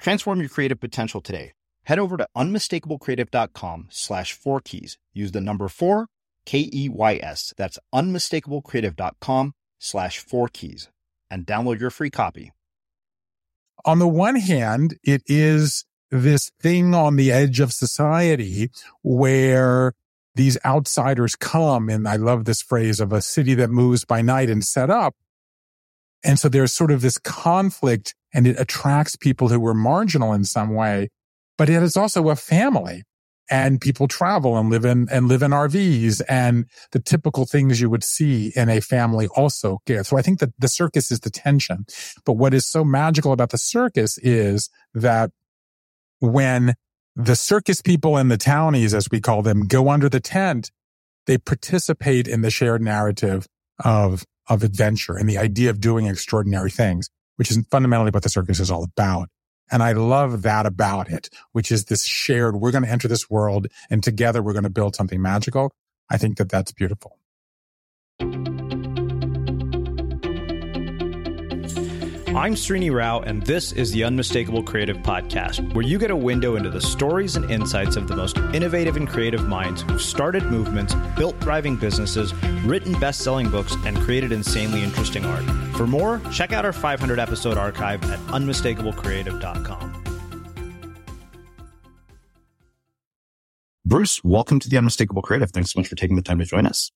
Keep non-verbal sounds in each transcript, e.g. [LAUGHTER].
Transform your creative potential today. Head over to unmistakablecreative.com slash four keys. Use the number four, K E Y S. That's unmistakablecreative.com slash four keys and download your free copy. On the one hand, it is this thing on the edge of society where these outsiders come. And I love this phrase of a city that moves by night and set up. And so there's sort of this conflict and it attracts people who were marginal in some way, but it is also a family and people travel and live in and live in RVs and the typical things you would see in a family also get. So I think that the circus is the tension. But what is so magical about the circus is that when the circus people and the townies, as we call them, go under the tent, they participate in the shared narrative of, of adventure and the idea of doing extraordinary things which is fundamentally what the circus is all about. And I love that about it, which is this shared, we're going to enter this world and together we're going to build something magical. I think that that's beautiful. I'm Srini Rao, and this is the Unmistakable Creative Podcast, where you get a window into the stories and insights of the most innovative and creative minds who've started movements, built thriving businesses, written best selling books, and created insanely interesting art. For more, check out our 500 episode archive at unmistakablecreative.com. Bruce, welcome to the Unmistakable Creative. Thanks so much for taking the time to join us.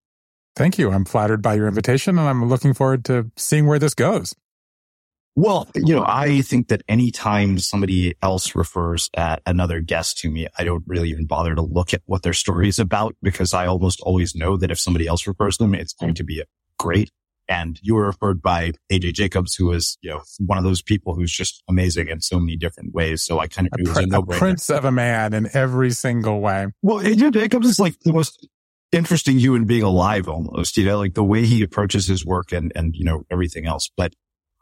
Thank you. I'm flattered by your invitation, and I'm looking forward to seeing where this goes. Well, you know, I think that anytime somebody else refers at another guest to me, I don't really even bother to look at what their story is about because I almost always know that if somebody else refers them, it's going to be great. And you were referred by AJ Jacobs, who is, you know, one of those people who's just amazing in so many different ways. So I kind of a, pr- a, no a prince of a man in every single way. Well, AJ Jacobs is like the most interesting human being alive almost, you know, like the way he approaches his work and, and, you know, everything else. But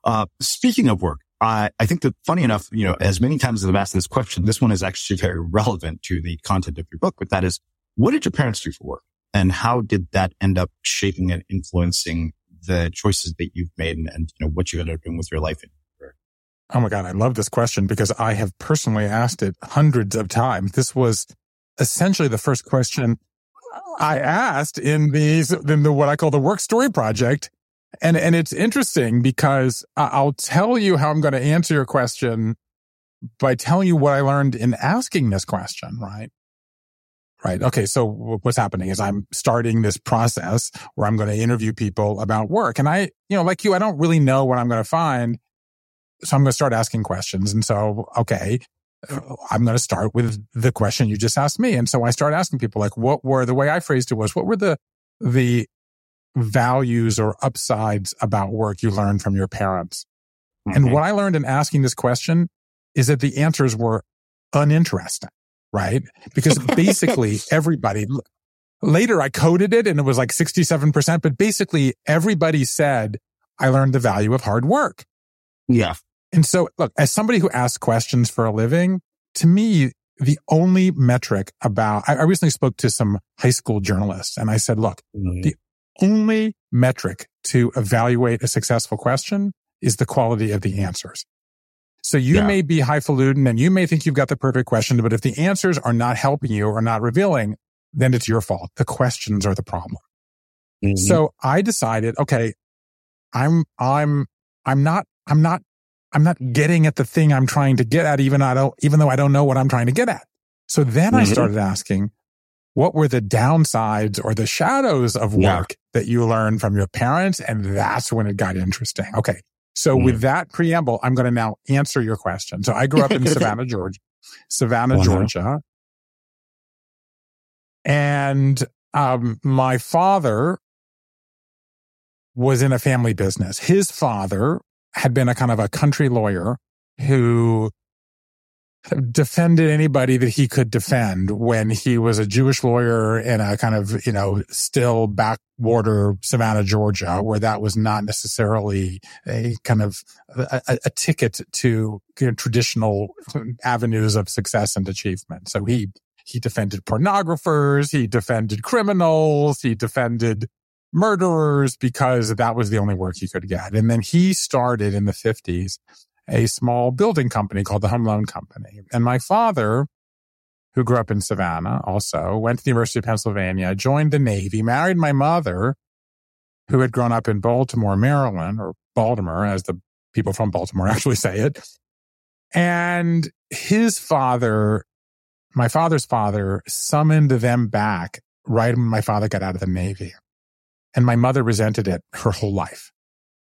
uh, speaking of work, I, I think that funny enough, you know, as many times as I've asked this question, this one is actually very relevant to the content of your book, but that is, what did your parents do for work? And how did that end up shaping and influencing the choices that you've made and, and you know, what you ended up doing with your life? Oh my God. I love this question because I have personally asked it hundreds of times. This was essentially the first question I asked in these, in the, what I call the work story project and, and it's interesting because I'll tell you how I'm going to answer your question by telling you what I learned in asking this question, right? Right. Okay. So what's happening is I'm starting this process where I'm going to interview people about work. And I, you know, like you, I don't really know what I'm going to find. So I'm going to start asking questions. And so, okay, uh, I'm going to start with the question you just asked me. And so I start asking people like, what were the way I phrased it was, what were the, the values or upsides about work you learned from your parents? Mm-hmm. And what I learned in asking this question is that the answers were uninteresting, right? Because [LAUGHS] basically everybody, later I coded it and it was like 67%, but basically everybody said, I learned the value of hard work. Yeah. And so look, as somebody who asks questions for a living, to me, the only metric about, I, recently spoke to some high school journalists and I said, look, mm-hmm. the only metric to evaluate a successful question is the quality of the answers. So you yeah. may be highfalutin and you may think you've got the perfect question, but if the answers are not helping you or not revealing, then it's your fault. The questions are the problem. Mm-hmm. So I decided, okay, I'm, I'm, I'm not, I'm not, I'm not getting at the thing I'm trying to get at, even I don't, even though I don't know what I'm trying to get at. So then mm-hmm. I started asking, what were the downsides or the shadows of work Yeah. that you learned from your parents? And that's when it got interesting. Okay. So Mm. with that preamble, I'm going to now answer your question. So I grew up in [LAUGHS] Savannah, Georgia, Savannah, Uh-huh. Georgia. And, um, my father was in a family business. His father had been a kind of a country lawyer who defended anybody that he could defend when he was a Jewish lawyer in a kind of, you know, still backwater Savannah, Georgia, where that was not necessarily a kind of a, a- ticket to you know, traditional avenues of success and achievement. So he, he defended pornographers, he defended criminals, he defended murderers because that was the only work he could get. And then he started in the 50s a small building company called the Home Loan Company. And my father, who grew up in Savannah also, went to the University of Pennsylvania, joined the Navy, married my mother, who had grown up in Baltimore, Maryland, or Baltimore, as the people from Baltimore [LAUGHS] actually say it. And his father, my father's father, summoned them back right when my father got out of the Navy. And my mother resented it her whole life.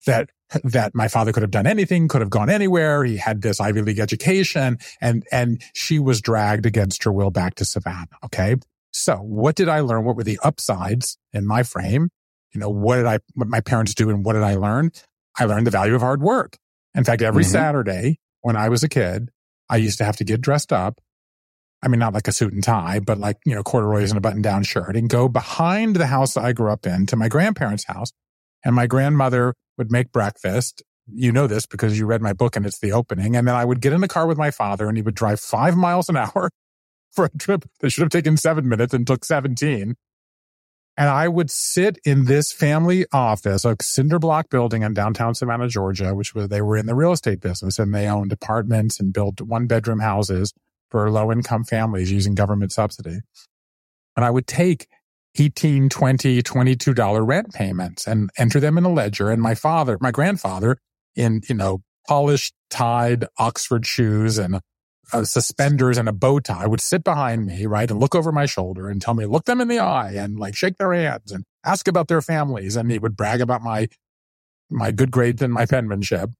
That [LAUGHS] that my father could have done anything, could have gone anywhere. He had this Ivy League education and, and she was dragged against her will back to Savannah. Okay. So what did I learn? What were the upsides in my frame? You know, what did I, what my parents do and what did I learn? I learned the value of hard work. In fact, every Mhm. Saturday when I was a kid, I used to have to get dressed up. I mean, not like a suit and tie, but like, you know, corduroys and a button down shirt and go behind the house I grew up in to my grandparents' house. And my grandmother would make breakfast. You know this because you read my book and it's the opening. And then I would get in the car with my father and he would drive five miles an hour [LAUGHS] for a trip that should have taken seven minutes and took 17. And I would sit in this family office, a cinder block building in downtown Savannah, Georgia, which was, they were in the real estate business and they owned apartments and built one bedroom houses for low income families using government subsidy. And I would take 18, 20, 22 dollar rent payments and enter them in a ledger. And my father, my grandfather in, you know, polished tied Oxford shoes and uh, suspenders and a bow tie would sit behind me, right? And look over my shoulder and tell me, look them in the eye and like shake their hands and ask about their families. And he would brag about my, my good grades and my penmanship.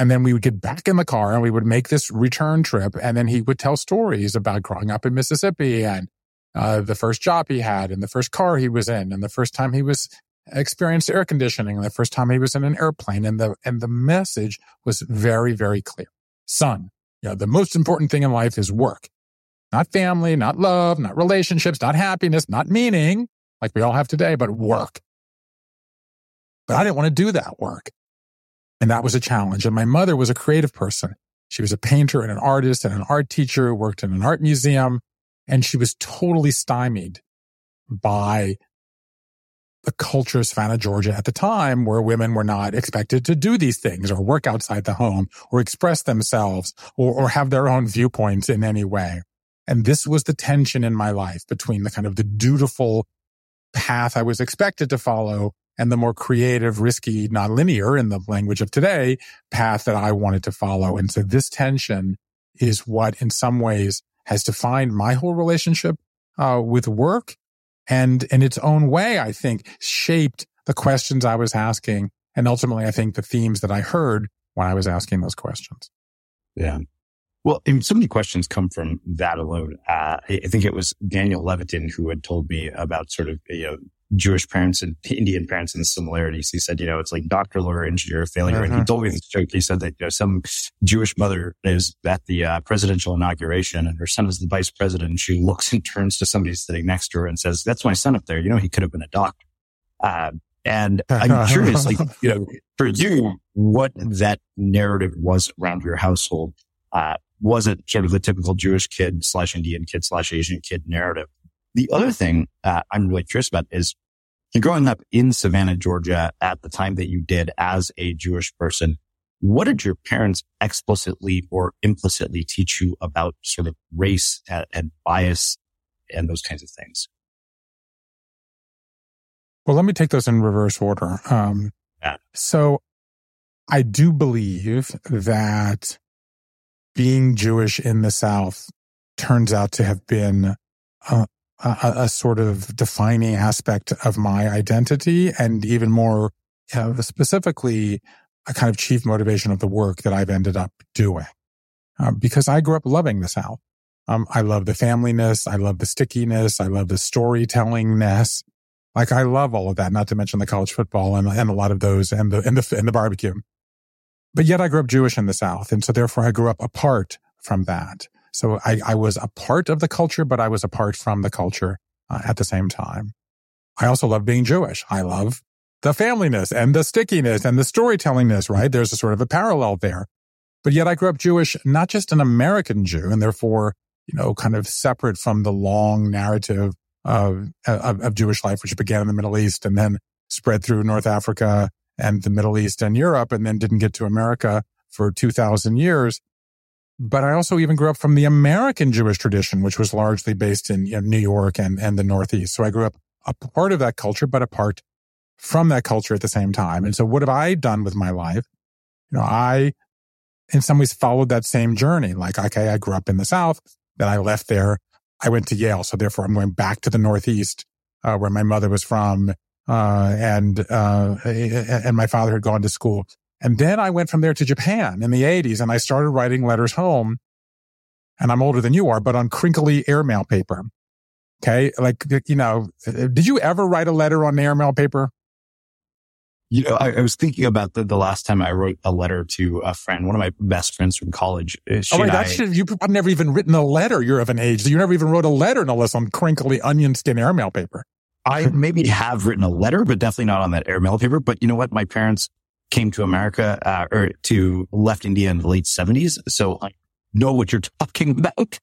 And then we would get back in the car and we would make this return trip. And then he would tell stories about growing up in Mississippi and uh, the first job he had and the first car he was in and the first time he was experienced air conditioning and the first time he was in an airplane. And the, and the message was very, very clear. Son, you know, the most important thing in life is work, not family, not love, not relationships, not happiness, not meaning like we all have today, but work. But I didn't want to do that work. And that was a challenge. And my mother was a creative person. She was a painter and an artist and an art teacher, worked in an art museum, and she was totally stymied by the culture of Savannah, Georgia at the time where women were not expected to do these things or work outside the home or express themselves or, or have their own viewpoints in any way. And this was the tension in my life between the kind of the dutiful path I was expected to follow and the more creative, risky, nonlinear in the language of today path that I wanted to follow. And so this tension is what in some ways has defined my whole relationship uh, with work and in its own way, I think shaped the questions I was asking. And ultimately, I think the themes that I heard when I was asking those questions. Yeah. Well, so many questions come from that alone. Uh, I I think it was Daniel Levitin who had told me about sort of, you know, Jewish parents and [LAUGHS] Indian parents and the similarities. He said, you know, it's like doctor, lawyer, engineer, failure. And he Mhm. told me this joke. He said that, you know, some Jewish mother is at the uh, presidential inauguration and her son is the vice president. And she looks [LAUGHS] and turns to somebody sitting next to her and says, that's my son up there. You know, he could have been a doctor. Uh, and I'm [LAUGHS] curious, like, you know, for you, what that narrative was around your household. Uh, was it sort of the typical Jewish kid slash Indian kid slash Asian kid narrative? The other thing uh, I'm really curious about is growing up in Savannah, Georgia at the time that you did as a Jewish person. What did your parents explicitly or implicitly teach you about sort of race and, and bias and those kinds of things? Well, let me take those in reverse order. Um, Yeah. So I do believe that being Jewish in the South turns out to have been uh, a, a sort of defining aspect of my identity and even more know, specifically a kind of chief motivation of the work that I've ended up doing. Uh, because I grew up loving the South. Um, I love the familyness. I love the stickiness. I love the storytellingness. Like I love all of that, not to mention the college football and, and a lot of those and the, and the, and the barbecue. But yet I grew up Jewish in the South. And so therefore I grew up apart from that. So I, I was a part of the culture, but I was apart from the culture uh, at the same time. I also love being Jewish. I love the familyness and the stickiness and the storytellingness, right? There's a sort of a parallel there. But yet I grew up Jewish, not just an American Jew, and therefore, you know, kind of separate from the long narrative of, of, of Jewish life, which began in the Middle East and then spread through North Africa and the Middle East and Europe, and then didn't get to America for 2000 years. But I also even grew up from the American Jewish tradition, which was largely based in you know, New York and, and the Northeast. So I grew up a part of that culture, but apart from that culture at the same time. And so what have I done with my life? You know, I, in some ways followed that same journey. Like, okay, I grew up in the South, then I left there. I went to Yale. So therefore I'm going back to the Northeast, uh, where my mother was from, uh, and, uh, and my father had gone to school. And then I went from there to Japan in the 80s and I started writing letters home. And I'm older than you are, but on crinkly airmail paper. Okay. Like, you know, did you ever write a letter on airmail paper? You know, I, I, was thinking about the, the last time I wrote a letter to a friend, one of my best friends from college. Uh, she oh, wait, I, you, I've never even written a letter. You're of an age. You never even wrote a letter, no less on crinkly onion skin airmail paper. I [LAUGHS] maybe have written a letter, but definitely not on that airmail paper. But you know what? My parents came to America uh, or to left India in the late seventies. So I know what you're [LAUGHS] talking about.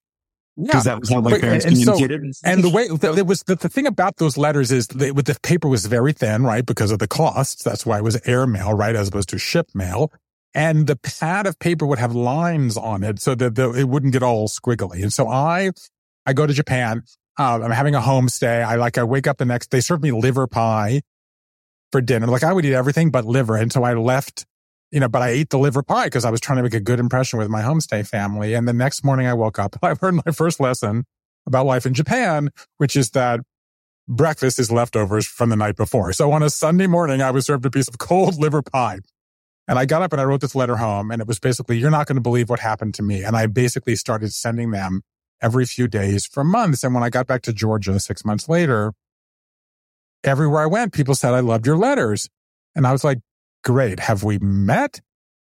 Because yeah. that was how my parents and communicated. So, and the way it was, the, the thing about those letters is they, the paper was very thin, right? Because of the costs. That's why it was air mail, right? As opposed to ship mail. And the pad of paper would have lines on it so that the, it wouldn't get all squiggly. And so I, I go to Japan. Um, I'm having a homestay. I like, I wake up the next, they serve me liver pie for dinner. Like I would eat everything but liver. And so I left, you know, but I ate the liver pie because I was trying to make a good impression with my homestay family. And the next morning I woke up, [LAUGHS] I learned my first lesson about life in Japan, which is that breakfast is leftovers from the night before. So on a Sunday morning, I was served a piece of cold [LAUGHS] liver pie. And I got up and I wrote this letter home and it was basically, you're not going to believe what happened to me. And I basically started sending them every few days for months. And when I got back to Georgia six months later, everywhere I went, people said, I loved your letters. And I was like, great. Have we met?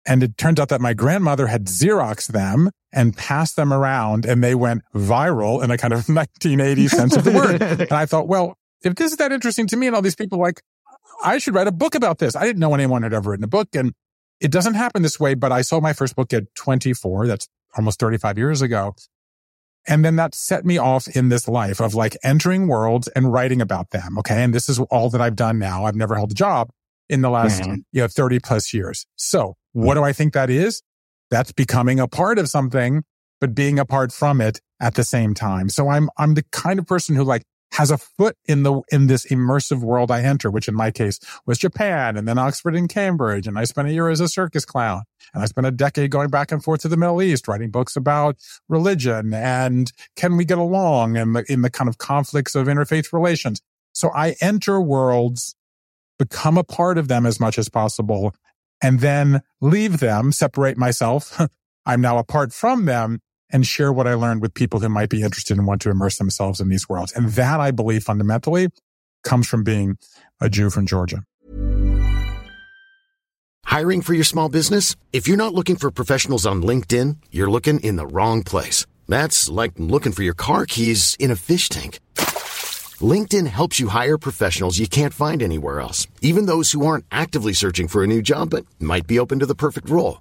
And it turns out that my grandmother had Xeroxed them and passed them around and they went viral in a kind of [LAUGHS] 1980 sense of the word. [LAUGHS] and I thought, well, if this is that interesting to me and all these people like, I should write a book about this. I didn't know anyone had ever written a book and it doesn't happen this way, but I sold my first book at 24. That's almost 35 years ago. And then that set me off in this life of like entering worlds and writing about them. Okay. And this is all that I've done now. I've never held a job in the last, mm-hmm. you know, 30 plus years. So what do I think that is? That's becoming a part of something, but being apart from it at the same time. So I'm, I'm the kind of person who like has a foot in the, in this immersive world I enter, which in my case was Japan and then Oxford and Cambridge. And I spent a year as a circus clown and I spent a decade going back and forth to the Middle East, writing books about religion and can we get along and the, in the kind of conflicts of interfaith relations. So I enter worlds, become a part of them as much as possible and then leave them, separate myself. [LAUGHS] I'm now apart from them and share what I learned with people who might be interested and want to immerse themselves in these worlds. And that I believe fundamentally comes from being a Jew from Georgia. Hiring for your small business? If you're not looking for professionals on LinkedIn, you're looking in the wrong place. That's like looking for your car keys in a fish tank. LinkedIn helps you hire professionals you can't find anywhere else, even those who aren't actively searching for a new job but might be open to the perfect role.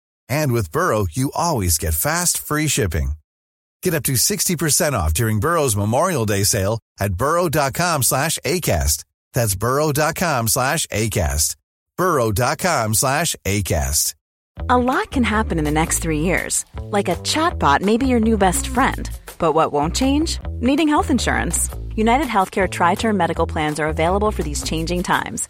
And with Burrow, you always get fast, free shipping. Get up to 60% off during Burrow's Memorial Day sale at burrow.com slash ACAST. That's burrow.com slash ACAST. burrow.com slash ACAST. A lot can happen in the next three years. Like a chatbot may be your new best friend. But what won't change? Needing health insurance. United Healthcare Tri Term Medical Plans are available for these changing times.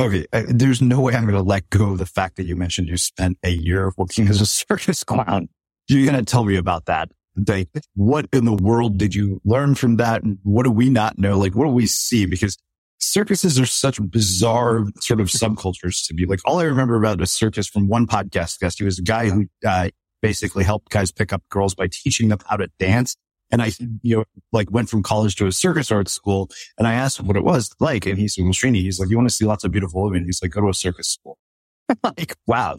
Okay, I, there's no way I'm going to let go of the fact that you mentioned you spent a year working as a [LAUGHS] circus clown. You're going to tell me about that. Like, what in the world did you learn from that? And what do we not know? Like, what do we see? Because circuses are such bizarre sort of subcultures to be like, all I remember about a circus from one podcast guest, he was a guy who uh, basically helped guys pick up girls by teaching them how to dance. And I, you know, like went from college to a circus art school and I asked him what it was like. And he said, well, Srini, he's like, you want to see lots of beautiful women? He's like, go to a circus school. [LAUGHS] like, wow.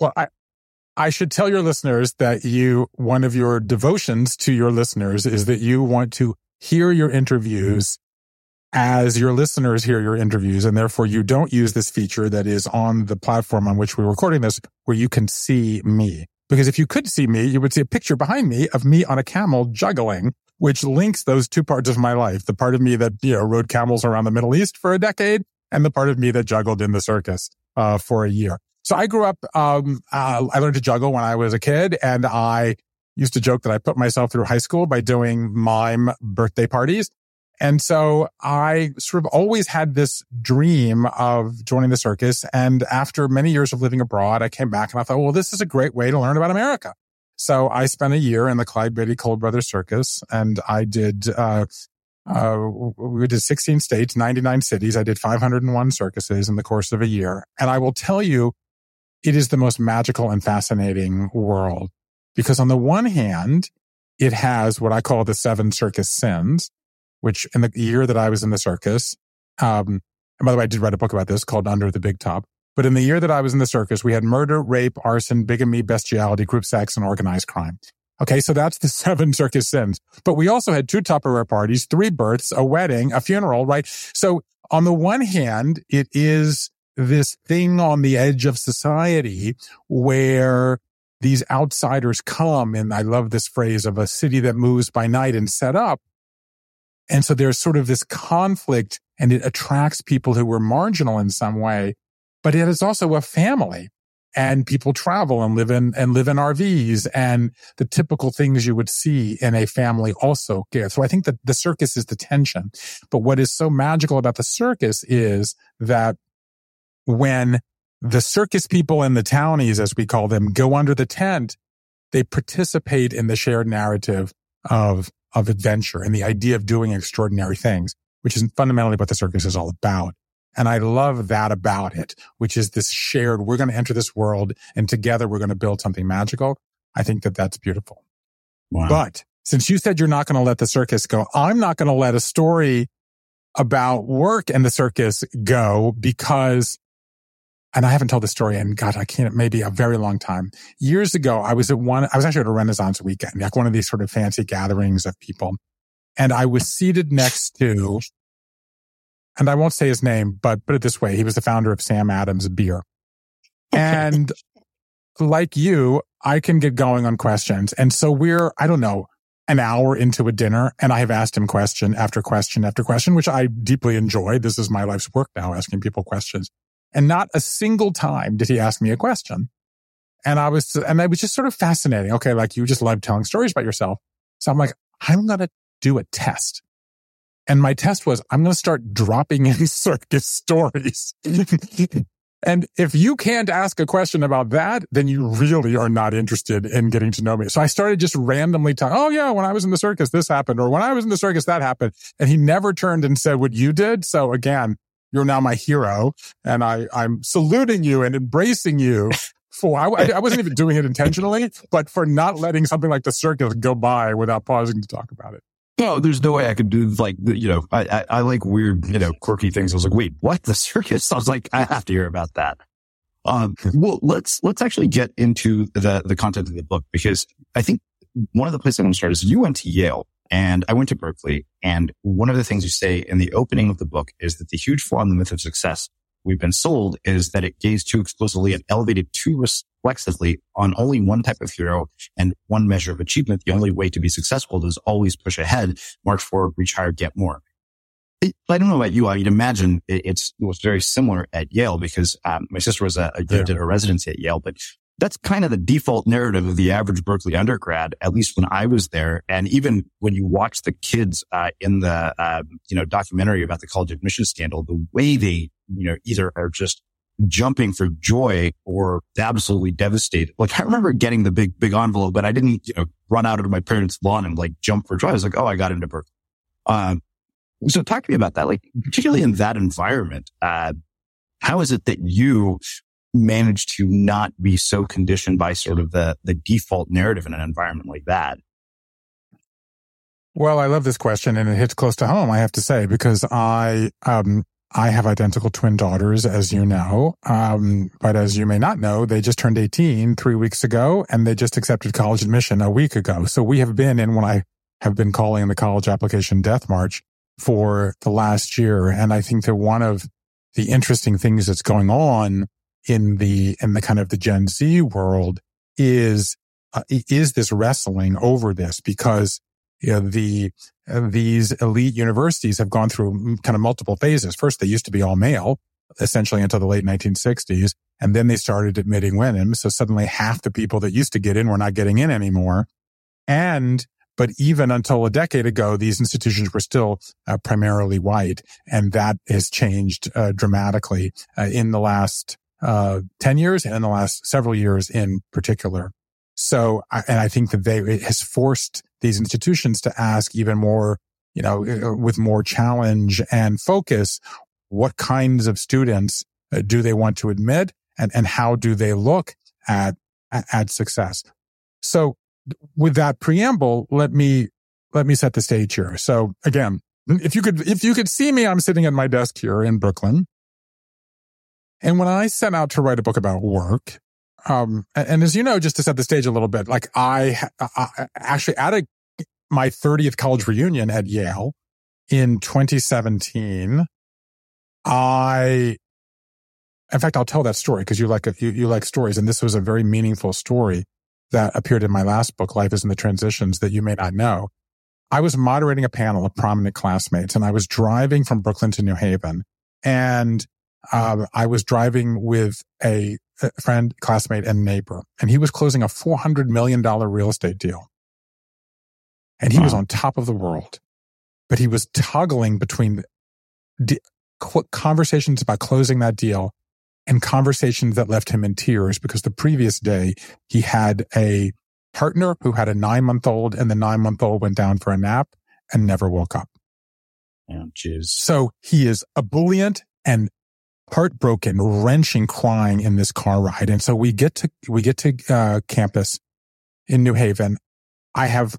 Well, I, I should tell your listeners that you, one of your devotions to your listeners is that you want to hear your interviews as your listeners hear your interviews. And therefore you don't use this feature that is on the platform on which we're recording this, where you can see me. Because if you could see me, you would see a picture behind me of me on a camel juggling, which links those two parts of my life. The part of me that, you know, rode camels around the Middle East for a decade and the part of me that juggled in the circus, uh, for a year. So I grew up, um, uh, I learned to juggle when I was a kid and I used to joke that I put myself through high school by doing mime birthday parties. And so I sort of always had this dream of joining the circus. And after many years of living abroad, I came back and I thought, well, this is a great way to learn about America. So I spent a year in the Clyde Beatty Cole Brothers Circus and I did, uh, uh, we did 16 states, 99 cities. I did 501 circuses in the course of a year. And I will tell you, it is the most magical and fascinating world because on the one hand, it has what I call the seven circus sins, which in the year that I was in the circus, um, and by the way, I did write a book about this called Under the Big Top. But in the year that I was in the circus, we had murder, rape, arson, bigamy, bestiality, group sex, and organized crime. Okay. So that's the [LAUGHS] seven circus sins. But we also had two Tupperware parties, three births, a wedding, a funeral, right? So on the one hand, it is this thing on the edge of society where these outsiders come. And I love this phrase of a city that moves by night and set up. And so there's sort of this conflict and it attracts people who were marginal in some way, but it is also a family. and people travel and live in and live in RVs and the typical things you would see in a family also get. So I think that the circus is the tension. But what is so magical about the circus is that when the circus people and the townies, as we call them, go under the tent, they participate in the shared narrative of, of adventure and the idea of doing extraordinary things, which is fundamentally what the circus is all about. And I love that about it, which is this shared, we're going to enter this world and together we're going to build something magical. I think that that's beautiful. Wow. But since you said you're not going to let the circus go, I'm not going to let a story about work and the circus go because, and I haven't told the story in God, I can't, maybe a very long time. Years ago, I was at one, I was actually at a Renaissance weekend, like one of these sort of fancy gatherings of people. And I was seated next to and I won't say his name, but put it this way. He was the founder of Sam Adams beer. And like you, I can get going on questions. And so we're, I don't know, an hour into a dinner and I have asked him question after question after question, which I deeply enjoy. This is my life's work now, asking people questions. And not a single time did he ask me a question. And I was, and it was just sort of fascinating. Okay. Like you just love telling stories about yourself. So I'm like, I'm going to do a test. And my test was, I'm going to start dropping [LAUGHS] in circus stories. and if you can't ask a question about that, then you really are not interested in getting to know me. So I started just randomly talking. Oh yeah, when I was in the circus, this happened. Or when I was in the circus, that happened. And he never turned and said what you did. So again, you're now my hero and I, I'm saluting you and embracing you [LAUGHS] for, I, I wasn't even doing it intentionally, but for not letting something like the circus go by without pausing to talk about it no, there's no way I could do like, you know, I, I, I, like weird, you know, quirky things. I was like, wait, what? The circus? I was like, I have to hear about that. Um, well, let's, let's actually get into the, the content of the book because I think one of the places I'm going to start is you went to Yale and I went to Berkeley. And one of the things you say in the opening of the book is that the huge flaw in the myth of success we've been sold is that it gazed too exclusively and elevated too reflexively on only one type of hero and one measure of achievement. The only way to be successful is always push ahead, march forward, reach higher, get more. It, I don't know about you. I'd imagine it, it's, it was very similar at Yale because um, my sister was a, a yeah. did a residency at Yale, but that's kind of the default narrative of the average Berkeley undergrad, at least when I was there. And even when you watch the kids uh, in the uh, you know documentary about the college admission scandal, the way they you know either are just jumping for joy or absolutely devastated. Like I remember getting the big big envelope, but I didn't you know run out of my parents' lawn and like jump for joy. I was like, oh, I got into Berkeley. Um, so talk to me about that, like particularly in that environment. Uh, how is it that you manage to not be so conditioned by sort of the, the default narrative in an environment like that? Well, I love this question and it hits close to home, I have to say, because I, um, I have identical twin daughters, as you know. Um, but as you may not know, they just turned 18 three weeks ago and they just accepted college admission a week ago. So we have been in what I have been calling the college application death march for the last year. And I think that one of the interesting things that's going on in the, in the kind of the Gen Z world is, uh, is this wrestling over this because you know, the, uh, these elite universities have gone through kind of multiple phases. First, they used to be all male, essentially until the late 1960s. And then they started admitting women. So suddenly half the people that used to get in were not getting in anymore. And but even until a decade ago, these institutions were still uh, primarily white. And that has changed uh, dramatically uh, in the last uh, 10 years and in the last several years in particular. So, and I think that they, it has forced these institutions to ask even more, you know, uh, with more challenge and focus, what kinds of students uh, do they want to admit and, and how do they look at, at success? So with that preamble, let me, let me set the stage here. So again, if you could, if you could see me, I'm sitting at my desk here in Brooklyn. And when I set out to write a book about work, um, and, as you know, just to set the stage a little bit, like I, I actually at a, my 30th college reunion at Yale in 2017, I, in fact, I'll tell that story because you like, you, you like stories. And this was a very meaningful story that appeared in my last book, Life is in the Transitions that you may not know. I was moderating a panel of prominent classmates and I was driving from Brooklyn to New Haven and uh, I was driving with a friend, classmate, and neighbor. And he was closing a $400 million real estate deal. And he wow. was on top of the world, but he was toggling between conversations about closing that deal and conversations that left him in tears because the previous day he had a partner who had a nine month old and the nine month old went down for a nap and never woke up. Oh, jeez. So he is ebullient and heartbroken, wrenching, crying in this car ride. And so we get to, we get to uh, campus in New Haven. I have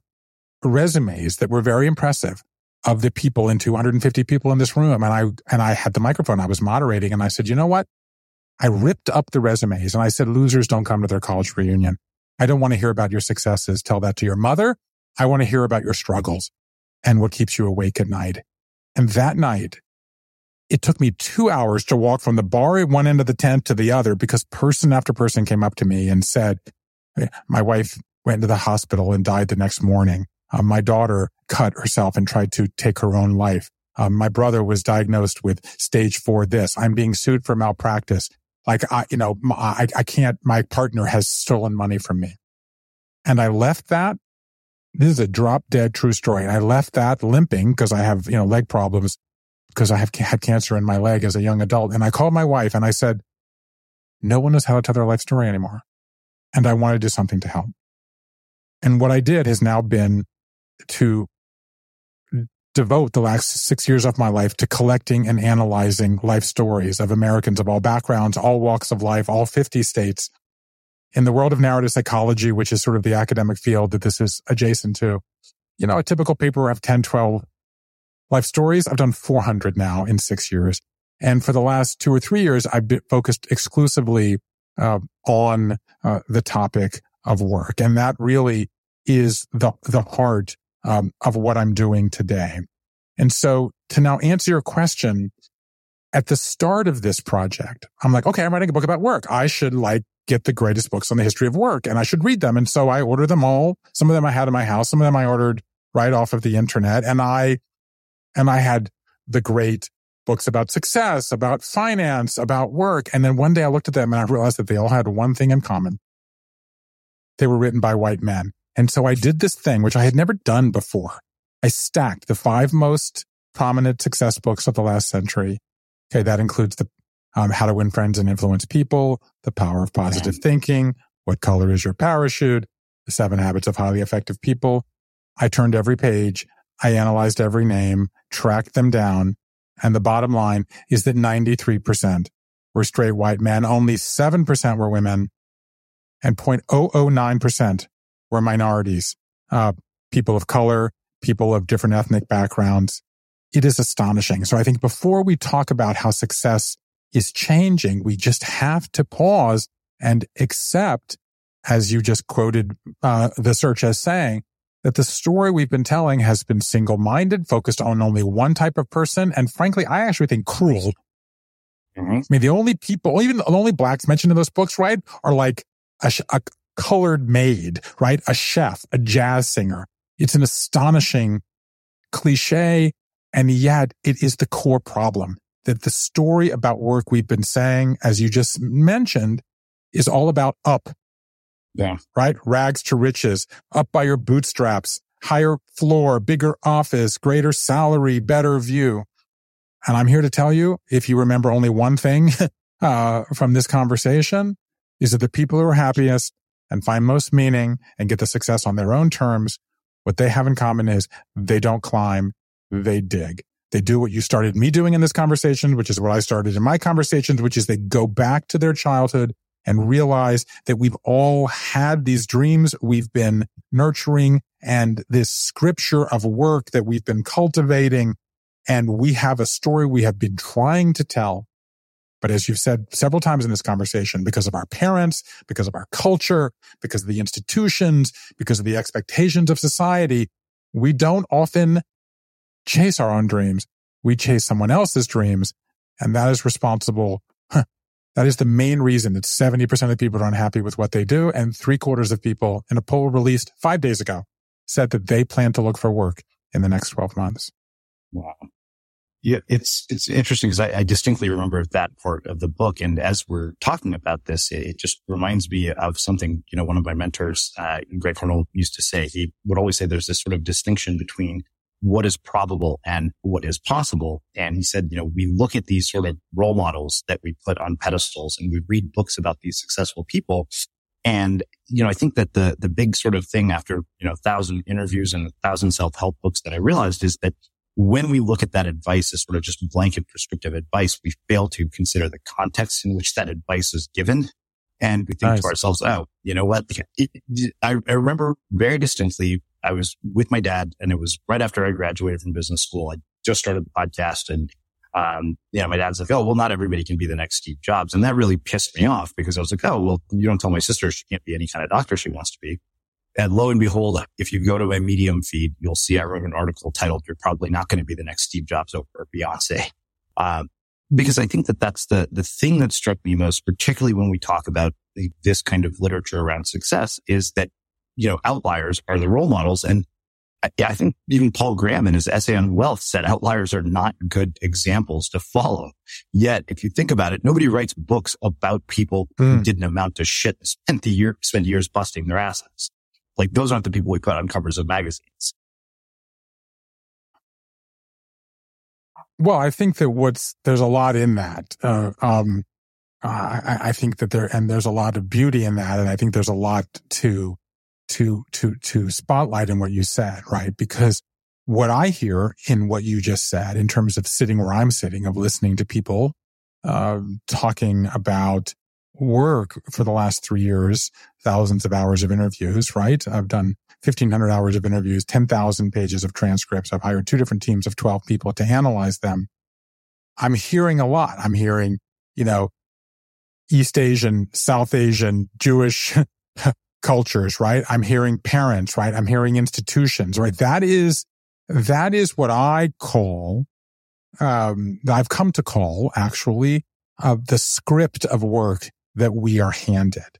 resumes that were very impressive of the people in 250 people in this room. And I, and I had the microphone. I was moderating and I said, you know what? I ripped up the resumes and I said, losers don't come to their college reunion. I don't want to hear about your successes. Tell that to your mother. I want to hear about your struggles and what keeps you awake at night. And that night, it took me two hours to walk from the bar at one end of the tent to the other because person after person came up to me and said, my wife went to the hospital and died the next morning. Uh, my daughter cut herself and tried to take her own life. Um, my brother was diagnosed with stage four this. I'm being sued for malpractice. Like I, you know, I, I can't, my partner has stolen money from me. And I left that. This is a drop dead true story. And I left that limping because I have, you know, leg problems because I have had cancer in my leg as a young adult. And I called my wife and I said, no one knows how to tell their life story anymore. And I want to do something to help. And what I did has now been to devote the last six years of my life to collecting and analyzing life stories of Americans of all backgrounds, all walks of life, all 50 states. In the world of narrative psychology, which is sort of the academic field that this is adjacent to, you know, a typical paper of 10, 12 life stories. I've done 400 now in six years. And for the last two or three years, I've been focused exclusively uh, on uh, the topic of work. And that really is the, the heart um, of what I'm doing today. And so to now answer your question, at the start of this project, I'm like, okay, I'm writing a book about work. I should like get the greatest books on the history of work and I should read them. And so I ordered them all. Some of them I had in my house. Some of them I ordered right off of the internet. And I, and I had the great books about success, about finance, about work. And then one day I looked at them and I realized that they all had one thing in common. They were written by white men. And so I did this thing, which I had never done before. I stacked the five most prominent success books of the last century. Okay. That includes the um, how to win friends and influence people, the power of positive thinking, what color is your parachute, the seven habits of highly effective people. I turned every page. I analyzed every name, tracked them down. And the bottom line is that 93% were straight white men. Only 7% were women and 0.009% were minorities, uh, people of color, people of different ethnic backgrounds. It is astonishing. So I think before we talk about how success is changing, we just have to pause and accept, as you just quoted uh, the search as saying, that the story we've been telling has been single minded, focused on only one type of person. And frankly, I actually think cruel. Mm-hmm. I mean, the only people, even the only blacks mentioned in those books, right, are like a, a, colored maid, right? A chef, a jazz singer. It's an astonishing cliche. And yet it is the core problem that the story about work we've been saying, as you just mentioned, is all about up. Yeah. Right? Rags to riches, up by your bootstraps, higher floor, bigger office, greater salary, better view. And I'm here to tell you, if you remember only one thing [LAUGHS] uh, from this conversation, is that the people who are happiest and find most meaning and get the success on their own terms, what they have in common is they don't climb, they dig. They do what you started me doing in this conversation, which is what I started in my conversations, which is they go back to their childhood and realize that we've all had these dreams we've been nurturing and this scripture of work that we've been cultivating. And we have a story we have been trying to tell but as you've said several times in this conversation, because of our parents, because of our culture, because of the institutions, because of the expectations of society, we don't often chase our own dreams. We chase someone else's dreams. And that is responsible. That is the main reason that 70% of people are unhappy with what they do. And three quarters of people in a poll released five days ago said that they plan to look for work in the next 12 months. Wow. Yeah, it's it's interesting because I, I, distinctly remember that part of the book, and as we're talking about this, it, just reminds me of something you know one of my mentors, uh, Greg Hornell, used to say. He would always say there's this sort of distinction between what is probable and what is possible. And he said, you know, we look at these sort of role models that we put on pedestals, and we read books about these successful people. And you know, I think that the the big sort of thing after you know a thousand interviews and a thousand self help books that I realized is that when we look at that advice as sort of just blanket prescriptive advice, we fail to consider the context in which that advice is given. And we think nice. to ourselves, oh, you know what? It, it, I, I remember very distinctly, I was with my dad and it was right after I graduated from business school. I just started the podcast and, um, you know, my dad's like, oh, well, not everybody can be the next Steve Jobs. And that really pissed me off because I was like, oh, well, you don't tell my sister she can't be any kind of doctor she wants to be. And lo and behold, if you go to my Medium feed, you'll see I wrote an article titled, You're probably not going to be the next Steve Jobs or Beyonce. Um, because I think that that's the, the thing that struck me most, particularly when we talk about the, this kind of literature around success is that, you know, outliers are the role models. And I, I think even Paul Graham in his essay on wealth said outliers are not good examples to follow. Yet, if you think about it, nobody writes books about people mm. who hmm. didn't amount to shit, spent the year, spent years busting their asses. Like those aren't the people we put on covers of magazines. Well, I think that what's there's a lot in that. Uh, um, I, I, think that there and there's a lot of beauty in that, and I think there's a lot to to to to spotlight in what you said, right? Because what I hear in what you just said, in terms of sitting where I'm sitting, of listening to people uh, talking about work for the last three years, thousands of hours of interviews, right? I've done 1500 hours of interviews, 10,000 pages of transcripts. I've hired two different teams of 12 people to analyze them. I'm hearing a lot. I'm hearing, you know, East Asian, South Asian, Jewish [LAUGHS] cultures, right? I'm hearing parents, right? I'm hearing institutions, right? That is, that is what I call, um, I've come to call actually, uh, the script of work that we are handed.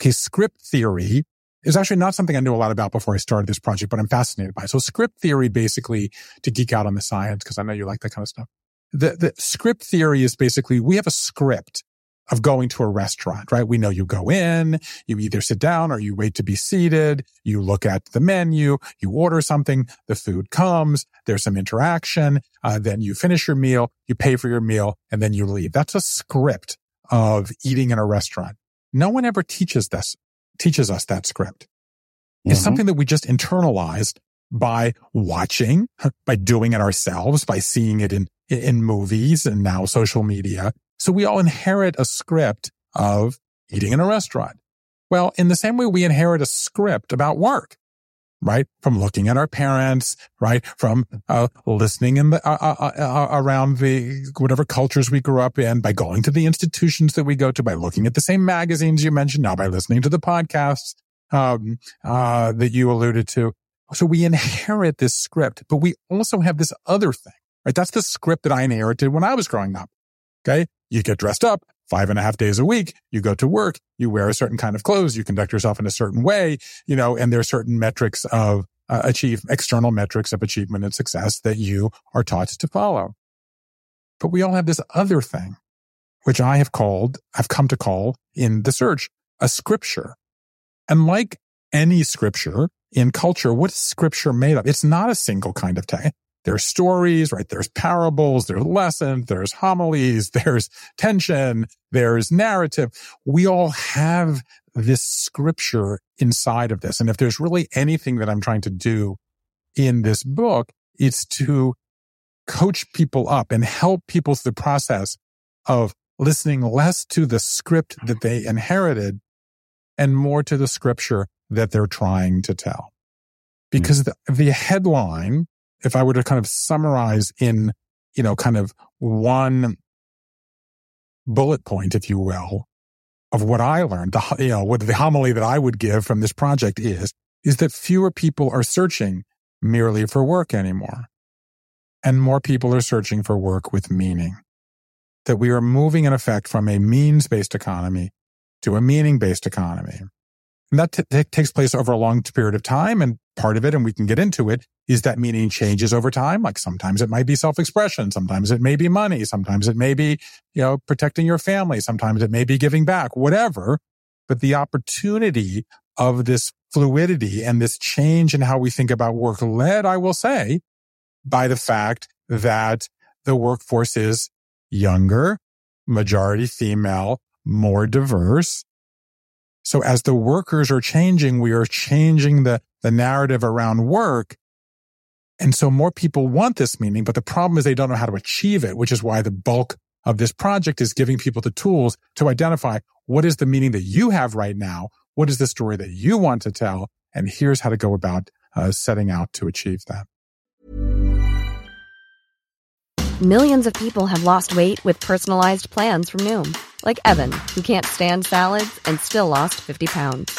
Okay. Script theory is actually not something I knew a lot about before I started this project, but I'm fascinated by. It. So script theory, basically to geek out on the science, because I know you like that kind of stuff. The, the script theory is basically we have a script of going to a restaurant, right? We know you go in, you either sit down or you wait to be seated. You look at the menu, you order something, the food comes, there's some interaction, uh, then you finish your meal, you pay for your meal, and then you leave. That's a script of eating in a restaurant. No one ever teaches this, teaches us that script. Mm-hmm. It's something that we just internalized by watching, [LAUGHS] by doing it ourselves, by seeing it in, in movies and now social media. So we all inherit a script of eating in a restaurant. Well, in the same way we inherit a script about work right? From looking at our parents, right? From uh, listening in the, uh, uh, uh, uh, around the whatever cultures we grew up in, by going to the institutions that we go to, by looking at the same magazines you mentioned, now by listening to the podcasts um, uh, that you alluded to. So we inherit this script, but we also have this other thing, right? That's the script that I inherited when I was growing up. Okay. You get dressed up five and a half days a week. You go to work, you wear a certain kind of clothes, you conduct yourself in a certain way, you know, and there are certain metrics of uh, achieve external metrics of achievement and success that you are taught to follow. But we all have this other thing, which I have called, I've come to call in the search a scripture. And like any scripture in culture, what is scripture made of? It's not a single kind of text. There's stories, right? There's parables, there's lessons, there's homilies, [LAUGHS] there's tension, there's narrative. We all have this scripture inside of this. And if there's really anything that I'm trying to do in this book, it's to coach people up and help people through the process of listening less to the script that they inherited and more to the scripture that they're trying to tell. Hmm. Because the, the headline if I were to kind of summarize in, you know, kind of one bullet point, if you will, of what I learned, the, you know, what the homily that I would give from this project is, is that fewer people are searching merely for work anymore. And more people are searching for work with meaning. That we are moving in effect from a means based economy to a meaning based economy. And that t- t- takes place over a long period of time. And part of it, and we can get into it, is that meaning changes over time. Like sometimes it might be self-expression. Sometimes it may be money. Sometimes it may be, you know, protecting your family. Sometimes it may be giving back, whatever. But the opportunity of this fluidity and this change in how we think about work led, I will say, by the fact that the workforce is younger, majority female, more diverse. So as the workers are changing, we are changing the, the narrative around work. And so more people want this meaning, but the problem is they don't know how to achieve it, which is why the bulk of this project is giving people the tools to identify what is the meaning that you have right now? What is the story that you want to tell? And here's how to go about uh, setting out to achieve that. Millions of people have lost weight with personalized plans from Noom, like Evan, who can't stand salads and still lost 50 pounds.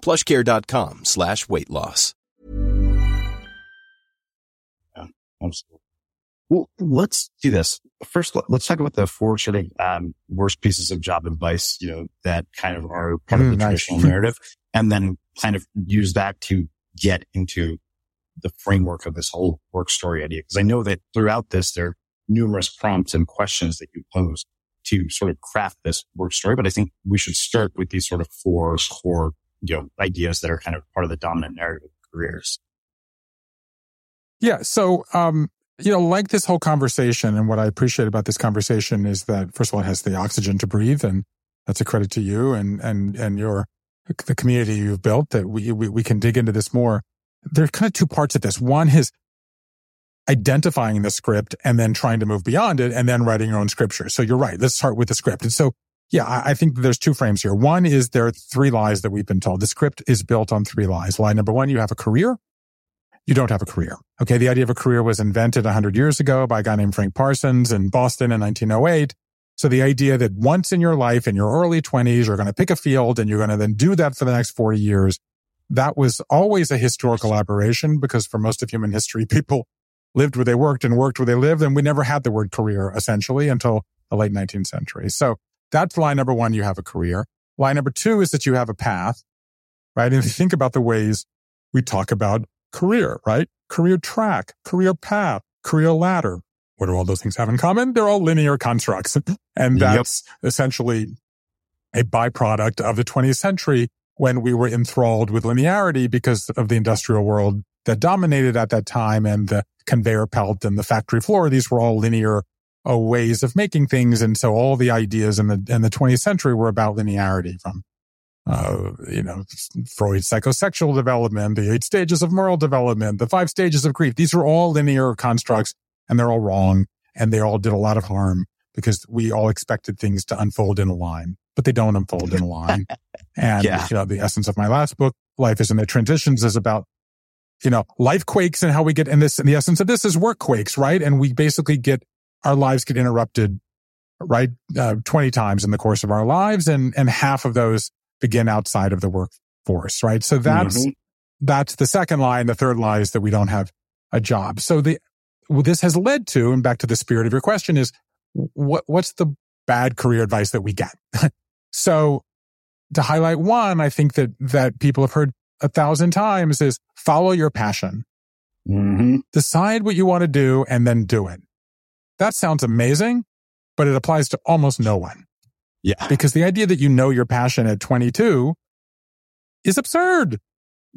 plushcare.com slash weight loss. Yeah, absolutely. Well, let's do this. First, let's talk about the four sort of um, worst pieces of job advice, you know, that kind of are part of Mm, the nice. traditional narrative, and then kind of use that to get into the framework of this whole work story idea. Because I know that throughout this, there are numerous prompts and questions that you pose to sort of craft this work story. But I think we should start with these sort of four core, you know, ideas that are kind of part of the dominant narrative of careers. Yeah. So, um, you know, like this whole conversation and what I appreciate about this conversation is that first of all, it has the oxygen to breathe and that's a credit to you and, and, and your, the community you've built that we, we, we can dig into this more. There are kind of two parts of this. One is identifying the script and then trying to move beyond it and then writing your own scripture. So you're right. Let's start with the script. And so, yeah, I, think there's two frames here. One is there are three lies that we've been told. The script is built on three lies. Lie number one, you have a career you don't have a career. Okay. The idea of a career was invented 100 years ago by a guy named Frank Parsons in Boston in 1908. So the idea that once in your life, in your early twenties, you're going to pick a field and you're going to then do that for the next 40 years. That was always a historical aberration because for most of human history, [LAUGHS] people lived where they worked and worked where they lived. And we never had the word career essentially until the late 19th century. So that's line number one. You have a career. Line number two is that you have a path, right? And if you think about the ways we talk about career, right? Career track, career path, career ladder. What do all those things have in common? They're all linear constructs. [LAUGHS] And that's yep. essentially a byproduct of the 20th century when we were enthralled with linearity because of the industrial world that dominated at that time and the conveyor belt and the factory floor. These were all linear uh, ways of making things. And so all the ideas in the, in the 20th century were about linearity from, uh, you know, Freud's psychosexual development, the eight stages of moral development, the five stages of grief. These are all linear constructs and they're all wrong and they all did a lot of harm because we all expected things to unfold in a line, but they don't unfold in a line. [LAUGHS] and, yeah. you know, the essence of my last book, Life is in the Transitions is about you know, life quakes and how we get in this, and the essence of this is work quakes, right? And we basically get our lives get interrupted, right? Uh, 20 times in the course of our lives. And, and half of those begin outside of the workforce, right? So that's, mm-hmm. that's the second lie. And the third lie is that we don't have a job. So the, well, this has led to, and back to the spirit of your question is what, what's the bad career advice that we get? [LAUGHS] so to highlight one, I think that, that people have heard a thousand times is follow your passion. Mm-hmm. Decide what you want to do and then do it. That sounds amazing, but it applies to almost no one. Yeah. Because the idea that you know your passion at 22 is absurd.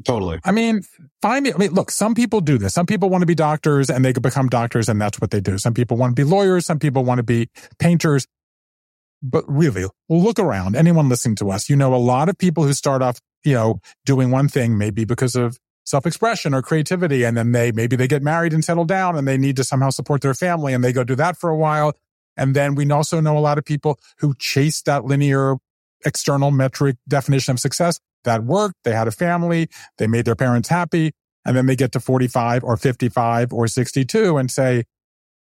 Totally. I mean, find me. I mean, look, some people do this. Some people want to be doctors and they could become doctors and that's what they do. Some people want to be lawyers. Some people want to be painters. But really, look around. Anyone listening to us, you know, a lot of people who start off, you know, doing one thing, maybe because of self-expression or creativity. And then they, maybe they get married and settle down and they need to somehow support their family and they go do that for a while. And then we also know a lot of people who chase that linear external metric definition of success that worked. They had a family. They made their parents happy. And then they get to 45 or 55 or 62 and say,